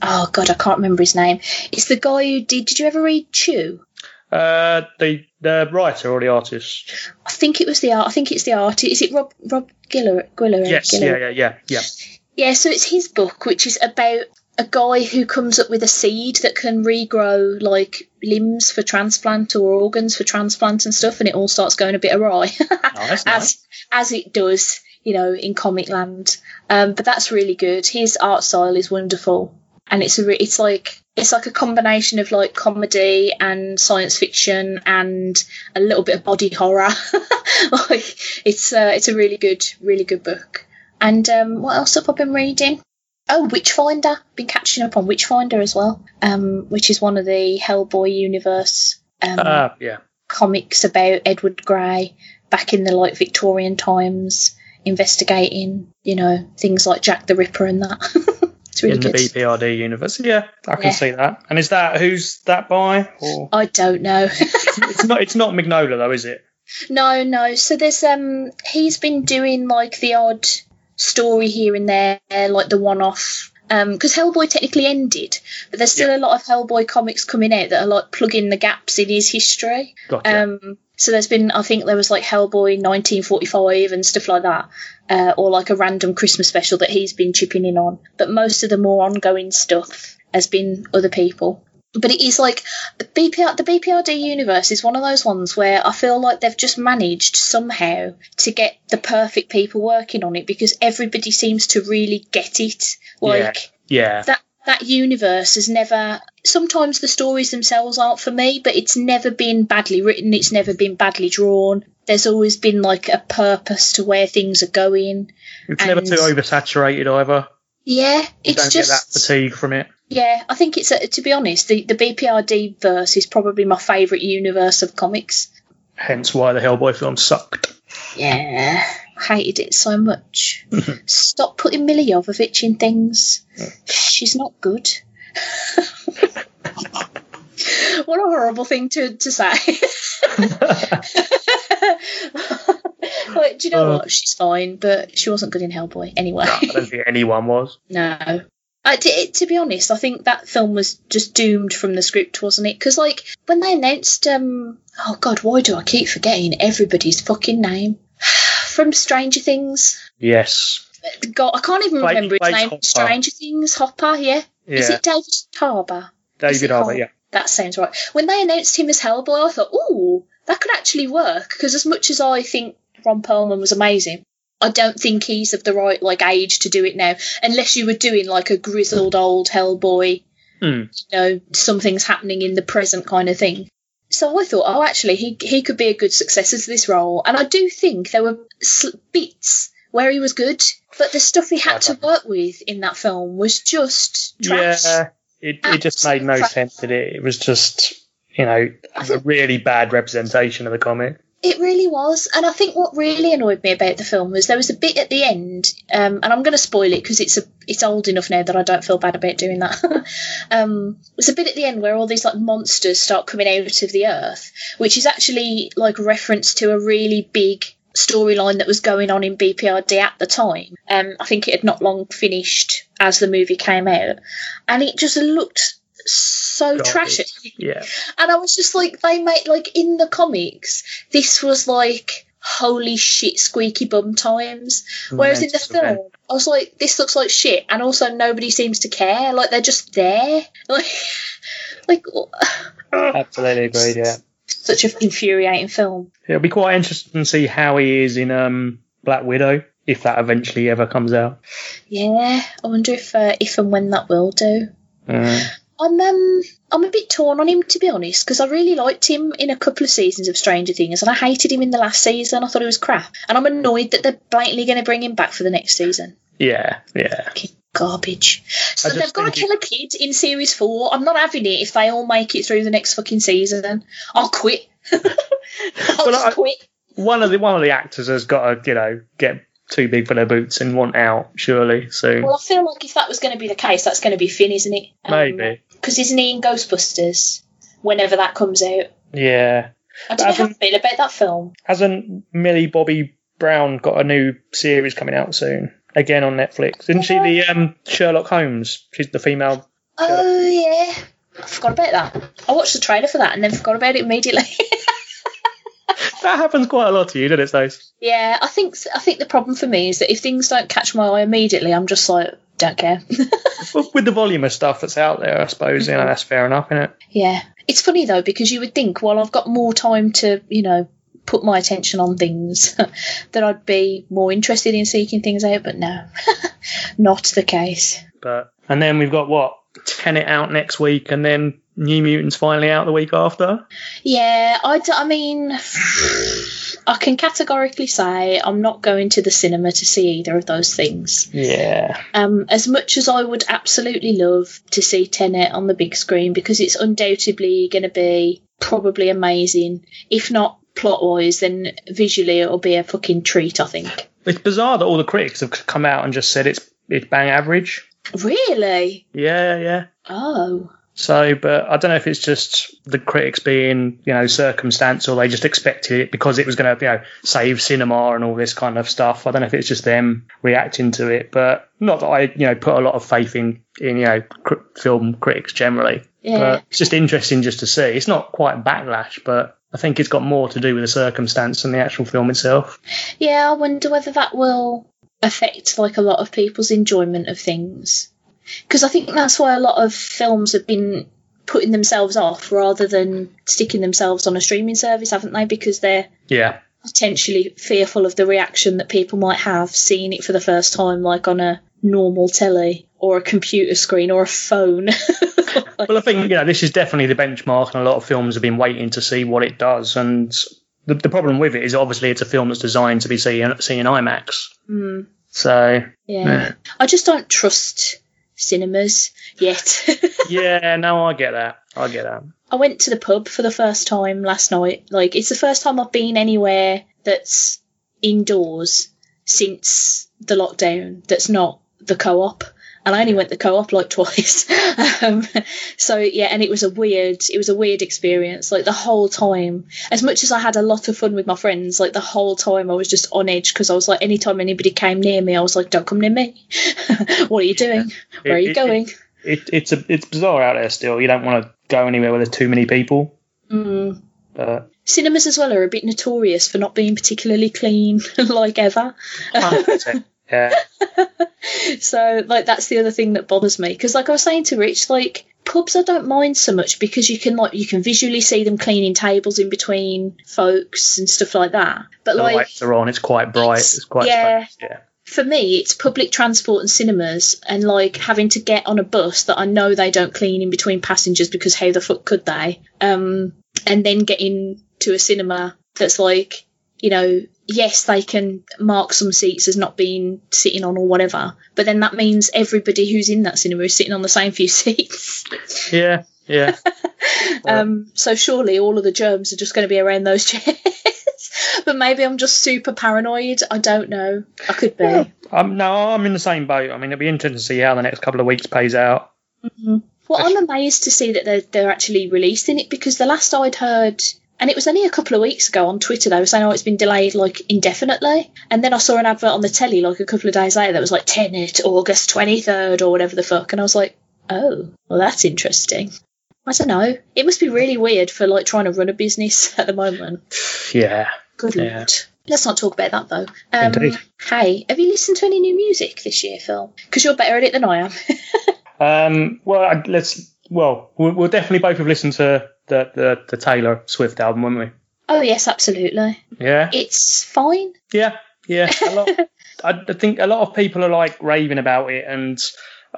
[SPEAKER 1] Oh god, I can't remember his name. It's the guy who did. Did you ever read Chew?
[SPEAKER 2] Uh, the the writer or the artist?
[SPEAKER 1] I think it was the art. I think it's the art. Is it Rob Rob Giller? Gwiller,
[SPEAKER 2] Yes,
[SPEAKER 1] Giller?
[SPEAKER 2] yeah, yeah, yeah, yeah.
[SPEAKER 1] Yeah, so it's his book, which is about a guy who comes up with a seed that can regrow like limbs for transplant or organs for transplant and stuff, and it all starts going a bit awry,
[SPEAKER 2] nice.
[SPEAKER 1] as as it does, you know, in comic land. Um, but that's really good. His art style is wonderful, and it's a re- it's like it's like a combination of like comedy and science fiction and a little bit of body horror. like it's uh, it's a really good really good book. And um, what else have I been reading? Oh, Witchfinder. Been catching up on Witchfinder as well, um, which is one of the Hellboy universe um,
[SPEAKER 2] Uh, yeah.
[SPEAKER 1] comics about Edward Grey back in the like Victorian times, investigating, you know, things like Jack the Ripper and that. it's really
[SPEAKER 2] in the
[SPEAKER 1] good.
[SPEAKER 2] BPRD universe. Yeah, I can
[SPEAKER 1] Yeah.
[SPEAKER 2] see that. And is that who's that by? Or
[SPEAKER 1] I don't know.
[SPEAKER 2] it's not. It's not Mignola though, is it?
[SPEAKER 1] No, no. So there's um he's been doing like the odd story here and there, like the one off. Because Hellboy technically ended, but there's still a lot of Hellboy comics coming out that are like plugging the gaps in his history.
[SPEAKER 2] Gotcha.
[SPEAKER 1] Um, so there's been, I think there was like Hellboy 1945 and stuff like that, uh, or like a random Christmas special that he's been chipping in on. But most of the more ongoing stuff has been other people. But it is like the BPR, the BPRD universe is one of those ones where I feel like they've just managed somehow to get the perfect people working on it because everybody seems to really get it. Like
[SPEAKER 2] yeah.
[SPEAKER 1] that that universe has never sometimes the stories themselves aren't for me but it's never been badly written it's never been badly drawn there's always been like a purpose to where things are going
[SPEAKER 2] It's never too oversaturated either.
[SPEAKER 1] yeah
[SPEAKER 2] You
[SPEAKER 1] it's
[SPEAKER 2] don't get that
[SPEAKER 1] just
[SPEAKER 2] fatigue from it.
[SPEAKER 1] Yeah i think it's a, to be honest the, the bprd verse is probably my favourite universe of comics
[SPEAKER 2] Hence why the Hellboy film sucked.
[SPEAKER 1] yeah I hated it so much stop putting Millie Jovovich in things she's not good what a horrible thing to, to say do you know
[SPEAKER 2] Uh.
[SPEAKER 1] what? She's fine, but she wasn't good in Hellboy anyway.
[SPEAKER 2] I don't think anyone was.
[SPEAKER 1] no. I, to, to be honest, I think that film was just doomed from the script, wasn't it? Because like when they announced, um, oh god, why do I keep forgetting everybody's fucking name from Stranger Things?
[SPEAKER 2] Yes.
[SPEAKER 1] God, I can't even
[SPEAKER 2] Blake-
[SPEAKER 1] remember his
[SPEAKER 2] Blake
[SPEAKER 1] name.
[SPEAKER 2] Hopper.
[SPEAKER 1] Stranger Things, Hopper, yeah. Is it David Harbour?
[SPEAKER 2] David Harbour? yeah.
[SPEAKER 1] That sounds right. When they announced him as Hellboy, I thought, ooh, that could actually work. Because as much as I think Ron Perlman was amazing, I don't think he's of the right like age to do it now. Unless you were doing like a grizzled old Hellboy,
[SPEAKER 2] Hmm.
[SPEAKER 1] you know, something's happening in the present kind of thing. So I thought, oh, actually, he he could be a good successor to this role. And I do think there were sl- bits where he was good, but the stuff he had to work with in that film was just trash.
[SPEAKER 2] Yeah, it, it just made no
[SPEAKER 1] Absolute
[SPEAKER 2] sense, did it? It was just, you know, a really bad representation of the comic.
[SPEAKER 1] It really was, and I think what really annoyed me about the film was there was a bit at the end, um, and I'm going to spoil it because it's a it's old enough now that I don't feel bad about doing that. um, there's a bit at the end where all these like monsters start coming out of the earth, which is actually like reference to a really big storyline that was going on in BPRD at the time. Um, I think it had not long finished as the movie came out, and it just looked so
[SPEAKER 2] Garbage.
[SPEAKER 1] trashy.
[SPEAKER 2] Yeah.
[SPEAKER 1] And I was just like, they made like in the comics, this was like holy shit squeaky bum times. Whereas in the film, I was like, this looks like shit, and also nobody seems to care. Like they're just there. Like, like
[SPEAKER 2] Absolutely agreed, yeah.
[SPEAKER 1] such an infuriating film.
[SPEAKER 2] It'll be quite interesting to see how he is in um, Black Widow, if that eventually ever comes out.
[SPEAKER 1] Yeah, I wonder if uh, if and when that will do.
[SPEAKER 2] Uh,
[SPEAKER 1] I'm um I'm a bit torn on him to be honest because I really liked him in a couple of seasons of Stranger Things and I hated him in the last season. I thought he was crap, and I'm annoyed that they're blatantly going to bring him back for the next season.
[SPEAKER 2] yeah, yeah.
[SPEAKER 1] Fucking garbage. So they've got to kill a kid in series four. I'm not having it if they all make it through the next fucking season. I'll quit. I'll
[SPEAKER 2] Well,
[SPEAKER 1] just
[SPEAKER 2] I-
[SPEAKER 1] quit.
[SPEAKER 2] One of the one of the actors has got to, you know, get too big for their boots and want out, surely. So
[SPEAKER 1] Well, I feel like if that was going to be the case, that's going to be Finn, isn't it?
[SPEAKER 2] maybe.
[SPEAKER 1] Because isn't he in Ghostbusters? Whenever that comes out.
[SPEAKER 2] Yeah.
[SPEAKER 1] I don't know how I feel about that film.
[SPEAKER 2] Hasn't Millie Bobby Brown got a new series coming out soon? Again on Netflix. Isn't she the um, Sherlock Holmes? She's the female.
[SPEAKER 1] Oh yeah, I forgot about that. I watched the trailer for that and then forgot about it immediately.
[SPEAKER 2] That happens quite a lot to you, doesn't it, Stace?
[SPEAKER 1] yeah, I think I think the problem for me is that if things don't catch my eye immediately, I'm just like don't care.
[SPEAKER 2] With the volume of stuff that's out there, I suppose, you know, mm-hmm. that's fair enough, isn't it?
[SPEAKER 1] yeah, it's funny though because you would think, well, I've got more time to you know put my attention on things that I'd be more interested in seeking things out, but no, not the case.
[SPEAKER 2] But and then we've got what Tenet out next week, and then New Mutants finally out the week after.
[SPEAKER 1] Yeah, I, d- I mean, I can categorically say I'm not going to the cinema to see either of those things.
[SPEAKER 2] Yeah,
[SPEAKER 1] Um, as much as I would absolutely love to see Tenet on the big screen because it's undoubtedly going to be probably amazing, if not plot wise, then visually it'll be a fucking treat, I think.
[SPEAKER 2] it's bizarre that all the critics have come out and just said it's it's bang average.
[SPEAKER 1] Really?
[SPEAKER 2] Yeah, yeah.
[SPEAKER 1] Oh.
[SPEAKER 2] So, but I don't know if it's just the critics being, you know, circumstance or they just expected it because it was going to, you know, save cinema and all this kind of stuff. I don't know if it's just them reacting to it, but not that I, you know, put a lot of faith in, in you know, cr- film critics generally.
[SPEAKER 1] Yeah.
[SPEAKER 2] But it's just interesting just to see. It's not quite backlash, but I think it's got more to do with the circumstance than the actual film itself.
[SPEAKER 1] Yeah, I wonder whether that will affect like a lot of people's enjoyment of things. Because I think that's why a lot of films have been putting themselves off rather than sticking themselves on a streaming service, haven't they? Because they're
[SPEAKER 2] Yeah.
[SPEAKER 1] potentially fearful of the reaction that people might have seeing it for the first time, like on a normal telly or a computer screen or a phone.
[SPEAKER 2] Well, I think you know this is definitely the benchmark, and a lot of films have been waiting to see what it does. And the, the problem with it is obviously it's a film that's designed to be seen seen in IMAX.
[SPEAKER 1] Hmm.
[SPEAKER 2] So
[SPEAKER 1] yeah.
[SPEAKER 2] Yeah.
[SPEAKER 1] I just don't trust cinemas yet.
[SPEAKER 2] yeah, no, I get that. I get that.
[SPEAKER 1] I went to the pub for the first time last night. Like, it's the first time I've been anywhere that's indoors since the lockdown that's not the co op. and I only went the co-op like twice. um, so yeah, and it was a weird, it was a weird experience. Like the whole time, as much as I had a lot of fun with my friends, like the whole time I was just on edge because I was like, anytime anybody came near me, I was like, don't come near me. what are you doing? Where are you
[SPEAKER 2] It- it-
[SPEAKER 1] going?
[SPEAKER 2] It, it's a, it's bizarre out there still. You don't want to go anywhere where there's too many people.
[SPEAKER 1] Mm.
[SPEAKER 2] But
[SPEAKER 1] Cinemas as well are a bit notorious for not being particularly clean, like ever.
[SPEAKER 2] 100%. Yeah,
[SPEAKER 1] so like that's the other thing that bothers me because like i was saying to rich like pubs i don't mind so much because you can like you can visually see them cleaning tables in between folks and stuff like that but
[SPEAKER 2] the
[SPEAKER 1] like
[SPEAKER 2] lights are on. It's quite bright.
[SPEAKER 1] It's-
[SPEAKER 2] It's, quite
[SPEAKER 1] yeah.
[SPEAKER 2] spacious, yeah.
[SPEAKER 1] for me it's public transport and cinemas and like having to get on a bus that i know they don't clean in between passengers because how the fuck could they um and then getting to a cinema that's like you know yes they can mark some seats as not being sitting on or whatever but then that means everybody who's in that cinema is sitting on the same few seats
[SPEAKER 2] Yeah, yeah.
[SPEAKER 1] um so surely all of the germs are just going to be around those chairs but maybe i'm just super paranoid i don't know i could be
[SPEAKER 2] Yeah. Um, no, I'm in the same boat. I mean, it'll be interesting to see how the next couple of weeks plays out.
[SPEAKER 1] Well, I'm amazed to see that they're, they're actually releasing it because the last I'd heard, and it was only a couple of weeks ago on Twitter, they were saying, oh, it's been delayed like indefinitely. And then I saw an advert on the telly like a couple of days later that was like Tenet, August 23rd or whatever the fuck. And I was like, oh, well, that's interesting. I don't know. It must be really weird for like trying to run a business at the moment.
[SPEAKER 2] Yeah.
[SPEAKER 1] Good
[SPEAKER 2] Yeah.
[SPEAKER 1] lord. Let's not talk about that though. Um,
[SPEAKER 2] Indeed.
[SPEAKER 1] hey, have you listened to any new music this year, Phil? Because you're better at it than I am.
[SPEAKER 2] Um, well, let's. Well, we'll, we'll definitely both have listened to the, the the Taylor Swift album, won't we?
[SPEAKER 1] oh yes, absolutely.
[SPEAKER 2] Yeah.
[SPEAKER 1] It's fine.
[SPEAKER 2] Yeah, yeah. A lot. I I think a lot of people are like raving about it, and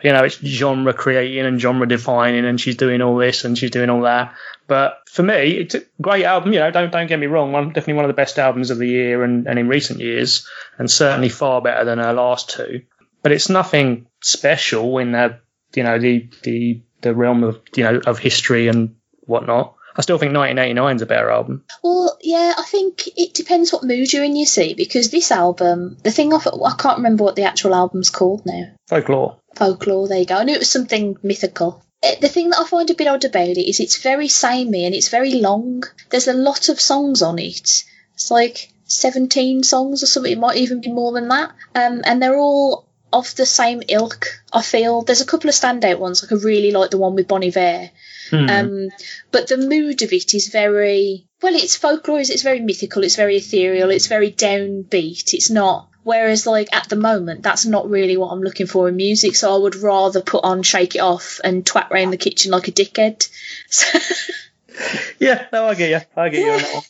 [SPEAKER 2] you know, it's genre creating and genre defining, and she's doing all this and she's doing all that. But for me, it's a great album. You know, don't don't get me wrong. One definitely one of the best albums of the year and, and in recent years, and certainly far better than her last two. But it's nothing special in the you know the the the realm of you know of history and whatnot. I still think 1989 is a better album.
[SPEAKER 1] Well, yeah, I think it depends what mood you're in, you see, because this album, the thing of I can't remember what the actual album's called now.
[SPEAKER 2] Folklore.
[SPEAKER 1] Folklore, there you go. I knew it was something mythical. Eh, The thing that I find a bit odd about it is it's very samey and it's very long. There's a lot of songs on it. It's like 17 songs or something. It might even be more than that. Um, and they're all of the same ilk, I feel. There's a couple of standout ones. Like I really like the one with Bon Iver.
[SPEAKER 2] Hmm.
[SPEAKER 1] Um, but the mood of it is very well. It's folklore. It's very mythical. It's very ethereal. It's very downbeat. It's not. Whereas, like at the moment, that's not really what I'm looking for in music. So I would rather put on "Shake It Off" and twat round the kitchen like a dickhead. So,
[SPEAKER 2] yeah, no, I get you. I get you on that one.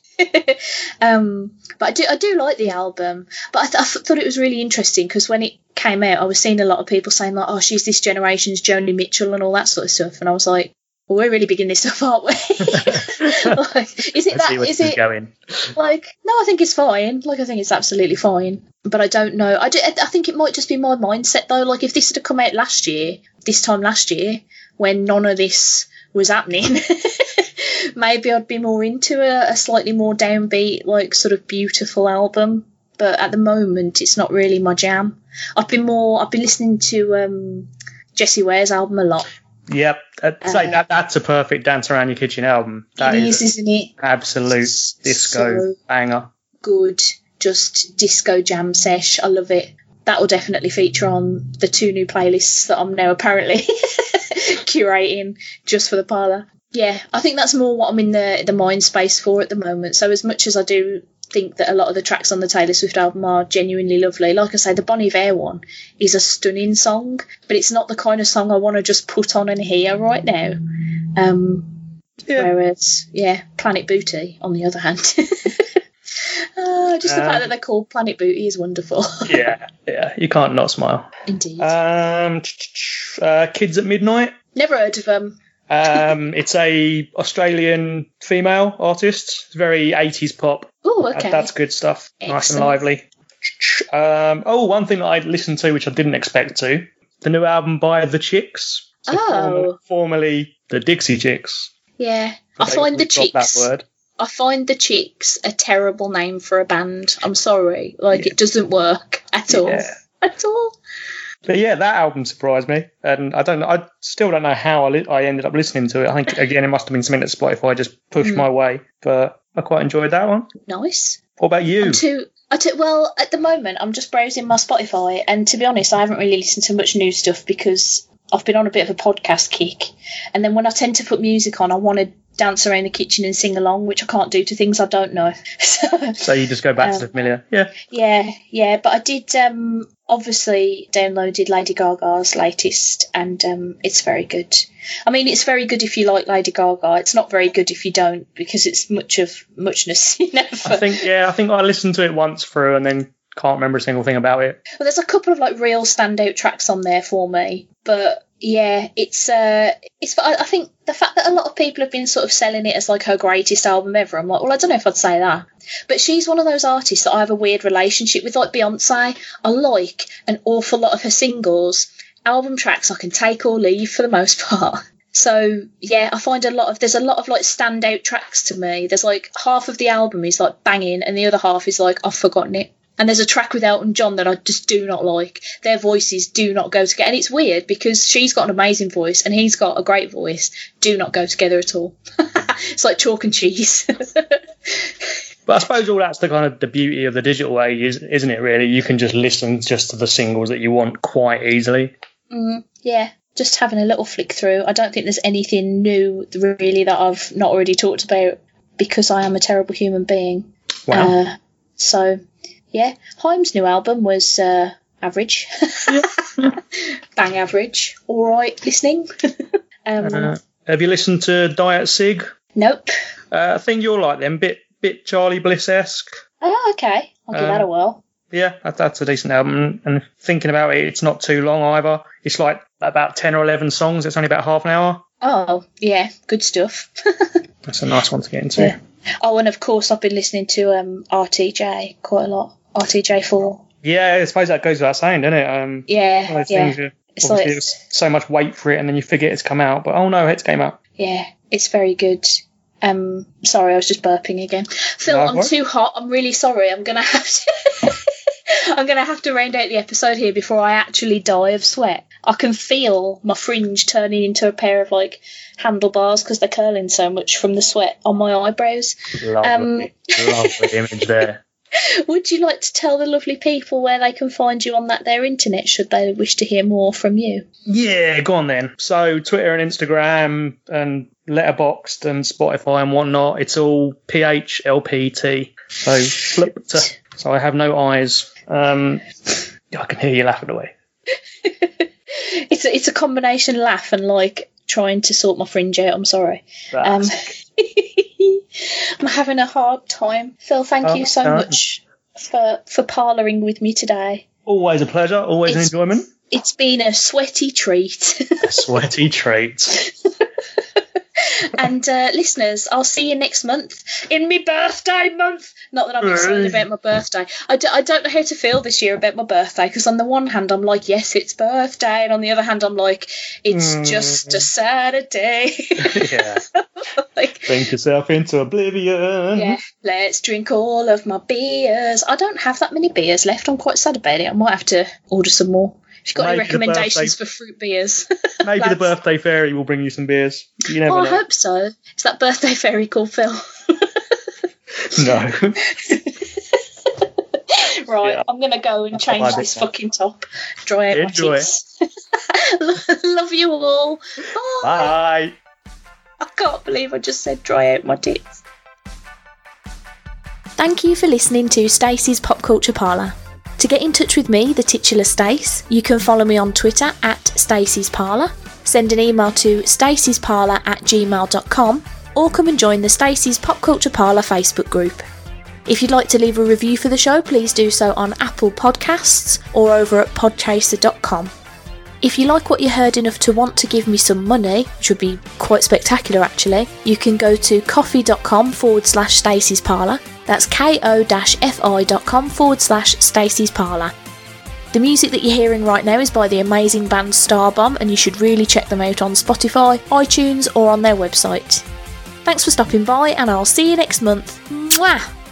[SPEAKER 1] um, but I do, I do like the album. But I, th- I th- thought it was really interesting because when it came out, I was seeing a lot of people saying like, "Oh, she's this generation's Joni Mitchell" and all that sort of stuff, and I was like, "Well, we're really bigging this up, aren't we?" like, is it that?
[SPEAKER 2] see where
[SPEAKER 1] Is
[SPEAKER 2] this is
[SPEAKER 1] it
[SPEAKER 2] going.
[SPEAKER 1] like? No, I think it's fine. Like, I think it's absolutely fine. But I don't know. I, do, I think it might just be my mindset though. Like, if this had come out last year, this time last year, when none of this was happening. maybe I'd be more into a, a slightly more downbeat, like sort of beautiful album. But at the moment, it's not really my jam. I've been more. I've been listening to um, Jessie Ware's album a lot.
[SPEAKER 2] Yep, I'd say
[SPEAKER 1] Uh,
[SPEAKER 2] that that's a perfect dance around your kitchen album. That
[SPEAKER 1] it
[SPEAKER 2] is,
[SPEAKER 1] is, isn't it?
[SPEAKER 2] absolute
[SPEAKER 1] It's
[SPEAKER 2] disco
[SPEAKER 1] so
[SPEAKER 2] banger.
[SPEAKER 1] good, just disco jam sesh. I love it. That will definitely feature on the two new playlists that I'm now apparently curating just for the parlour. Yeah, I think that's more what I'm in the the mind space for at the moment. So as much as I do think that a lot of the tracks on the Taylor Swift album are genuinely lovely, like I say, the Bon Iver one is a stunning song, but it's not the kind of song I want to just put on and hear right now. Um,
[SPEAKER 2] Yeah.
[SPEAKER 1] Whereas, yeah, Planet Booty, on the other hand. Ah, just the
[SPEAKER 2] Um,
[SPEAKER 1] fact that they're called Planet Booty is wonderful.
[SPEAKER 2] yeah, yeah, you can't not smile.
[SPEAKER 1] Indeed.
[SPEAKER 2] Um, uh, Kids at Midnight.
[SPEAKER 1] Never heard of them.
[SPEAKER 2] Um, it's a Australian female artist. It's very 80s pop.
[SPEAKER 1] Oh, okay.
[SPEAKER 2] That's good stuff. Nice and lively. Um, oh, one thing that I listened to, which I didn't expect to, the new album by The Chicks. So
[SPEAKER 1] Oh.
[SPEAKER 2] former- formerly the Dixie Chicks.
[SPEAKER 1] yeah. I find the Chicks.
[SPEAKER 2] That word.
[SPEAKER 1] I find the Chicks a terrible name for a band. I'm sorry. Like,
[SPEAKER 2] Yeah.
[SPEAKER 1] it doesn't work at all.
[SPEAKER 2] Yeah.
[SPEAKER 1] At all.
[SPEAKER 2] But yeah, that album surprised me, and I don't. I still don't know how I, li- I ended up listening to it. I think again, it must have been something that Spotify just pushed
[SPEAKER 1] Mm.
[SPEAKER 2] my way. But I quite enjoyed that one.
[SPEAKER 1] Nice.
[SPEAKER 2] What about you?
[SPEAKER 1] I'm too. I t- well, at the moment, I'm just browsing my Spotify, and to be honest, I haven't really listened to much new stuff because I've been on a bit of a podcast kick. And then when I tend to put music on, I want to dance around the kitchen and sing along, which I can't do to things I don't know. so,
[SPEAKER 2] so you just go back to
[SPEAKER 1] Um,
[SPEAKER 2] the familiar. Yeah.
[SPEAKER 1] yeah, yeah. But I did um, obviously downloaded Lady Gaga's latest, and um, it's very good. I mean, it's very good if you like Lady Gaga. It's not very good if you don't, because it's much of muchness. You know.
[SPEAKER 2] I think yeah, I think I listened to it once through and then can't remember a single thing about it.
[SPEAKER 1] Well, there's a couple of like real standout tracks on there for me, but yeah, it's uh, it's. I think the fact that a lot of people have been sort of selling it as like her greatest album ever. I'm like, well, I don't know if I'd say that, but she's one of those artists that I have a weird relationship with, like Beyonce. I like an awful lot of her singles, album tracks. I can take or leave for the most part. So yeah, I find a lot of there's a lot of like standout tracks to me. There's like half of the album is like banging, and the other half is like I've forgotten it. And there's a track with Elton John that I just do not like. Their voices do not go together. And it's weird because she's got an amazing voice and he's got a great voice. Do not go together at all. it's like chalk and cheese.
[SPEAKER 2] But I suppose all that's the kind of the beauty of the digital age, is, isn't it? Really, you can just listen just to the singles that you want quite easily.
[SPEAKER 1] mm, yeah, just having a little flick through. I don't think there's anything new really that I've not already talked about because I am a terrible human being.
[SPEAKER 2] Wow.
[SPEAKER 1] Uh, so, yeah, Haim's new album was uh, average, bang average, all right listening. um,
[SPEAKER 2] Uh, have you listened to Diet Cig?
[SPEAKER 1] nope.
[SPEAKER 2] Uh, I think you'll like them. Bit bit Charly Bliss esque.
[SPEAKER 1] Oh, okay. I'll give
[SPEAKER 2] Um,
[SPEAKER 1] that a whirl.
[SPEAKER 2] Yeah, that, that's a decent album. And thinking about it, it's not too long either. It's like about ten or eleven songs. It's only about half an hour.
[SPEAKER 1] Oh, yeah, good stuff.
[SPEAKER 2] That's a nice one to get into.
[SPEAKER 1] Yeah. oh, and of course, I've been listening to um, RTJ quite a lot. RTJ4.
[SPEAKER 2] Yeah, I suppose that goes without saying, doesn't it? Um,
[SPEAKER 1] Yeah,
[SPEAKER 2] one of those
[SPEAKER 1] yeah.
[SPEAKER 2] things
[SPEAKER 1] It's like-
[SPEAKER 2] there's so much wait for it, and then you forget it's come out. But oh no, it's came out.
[SPEAKER 1] Yeah, it's very good. Um, sorry, I was just burping again. Phil,
[SPEAKER 2] No,
[SPEAKER 1] I'm
[SPEAKER 2] what?
[SPEAKER 1] too hot. I'm really sorry. I'm gonna have to. I'm gonna have to round out the episode here before I actually die of sweat. I can feel my fringe turning into a pair of like handlebars because they're curling so much from the sweat on my eyebrows.
[SPEAKER 2] Lovely, lovely image there.
[SPEAKER 1] Would you like to tell the lovely people where they can find you on that their internet should they wish to hear more from you?
[SPEAKER 2] Yeah, go on then. So Twitter and Instagram and Letterboxd and Spotify and whatnot, it's all PHLPT. So flip to. So I have no eyes. Um, I can hear you laughing away.
[SPEAKER 1] It's a, it's a combination laugh and like trying to sort my fringe out. I'm sorry. Um, I'm having a hard time. Phil, thank
[SPEAKER 2] Oh,
[SPEAKER 1] you um, so
[SPEAKER 2] no.
[SPEAKER 1] much for for parloring with me today.
[SPEAKER 2] always a pleasure. Always
[SPEAKER 1] It's-
[SPEAKER 2] an enjoyment.
[SPEAKER 1] It's been a sweaty treat.
[SPEAKER 2] A sweaty treat.
[SPEAKER 1] and uh, listeners, I'll see you next month in my birthday month. Not that I'm excited about my birthday. I, d- I don't know how to feel this year about my birthday because on the one hand I'm like, yes, it's birthday, and on the other hand I'm like, it's
[SPEAKER 2] Mm.
[SPEAKER 1] just a Saturday.
[SPEAKER 2] yeah.
[SPEAKER 1] like,
[SPEAKER 2] Think yourself into oblivion.
[SPEAKER 1] yeah, let's drink all of my beers. I don't have that many beers left. I'm quite sad about it. I might have to order some more. If you've got any
[SPEAKER 2] Maybe the
[SPEAKER 1] recommendations
[SPEAKER 2] birthday-
[SPEAKER 1] for fruit beers,
[SPEAKER 2] Maybe the birthday fairy will bring you some beers. You never
[SPEAKER 1] oh, I hope so. Is that birthday fairy called Phil?
[SPEAKER 2] No.
[SPEAKER 1] right,
[SPEAKER 2] Yeah.
[SPEAKER 1] I'm gonna go and change
[SPEAKER 2] what
[SPEAKER 1] this
[SPEAKER 2] now.
[SPEAKER 1] fucking top. Dry out
[SPEAKER 2] Enjoy.
[SPEAKER 1] my tits. Love you all. Bye.
[SPEAKER 2] Bye.
[SPEAKER 1] I can't believe I just said dry out my tits.
[SPEAKER 3] Thank you for listening to Stacey's Pop Culture Parlour. To get in touch with me, the titular Stace, you can follow me on Twitter at Stacey's Parlour, send an email to stacey'sparlour at gmail.com, or come and join the Stacey's Pop Culture Parlour Facebook group. If you'd like to leave a review for the show, please do so on Apple Podcasts or over at podchaser.com. If you like what you heard enough to want to give me some money, which would be quite spectacular actually, you can go to ko-fi.com forward slash Stacey's Parlour. That's ko-fi.com forward slash Stacey's Parlour. The music that you're hearing right now is by the amazing band Starbomb, and you should really check them out on Spotify, iTunes, or on their website. Thanks for stopping by, and I'll see you next month. Mwah!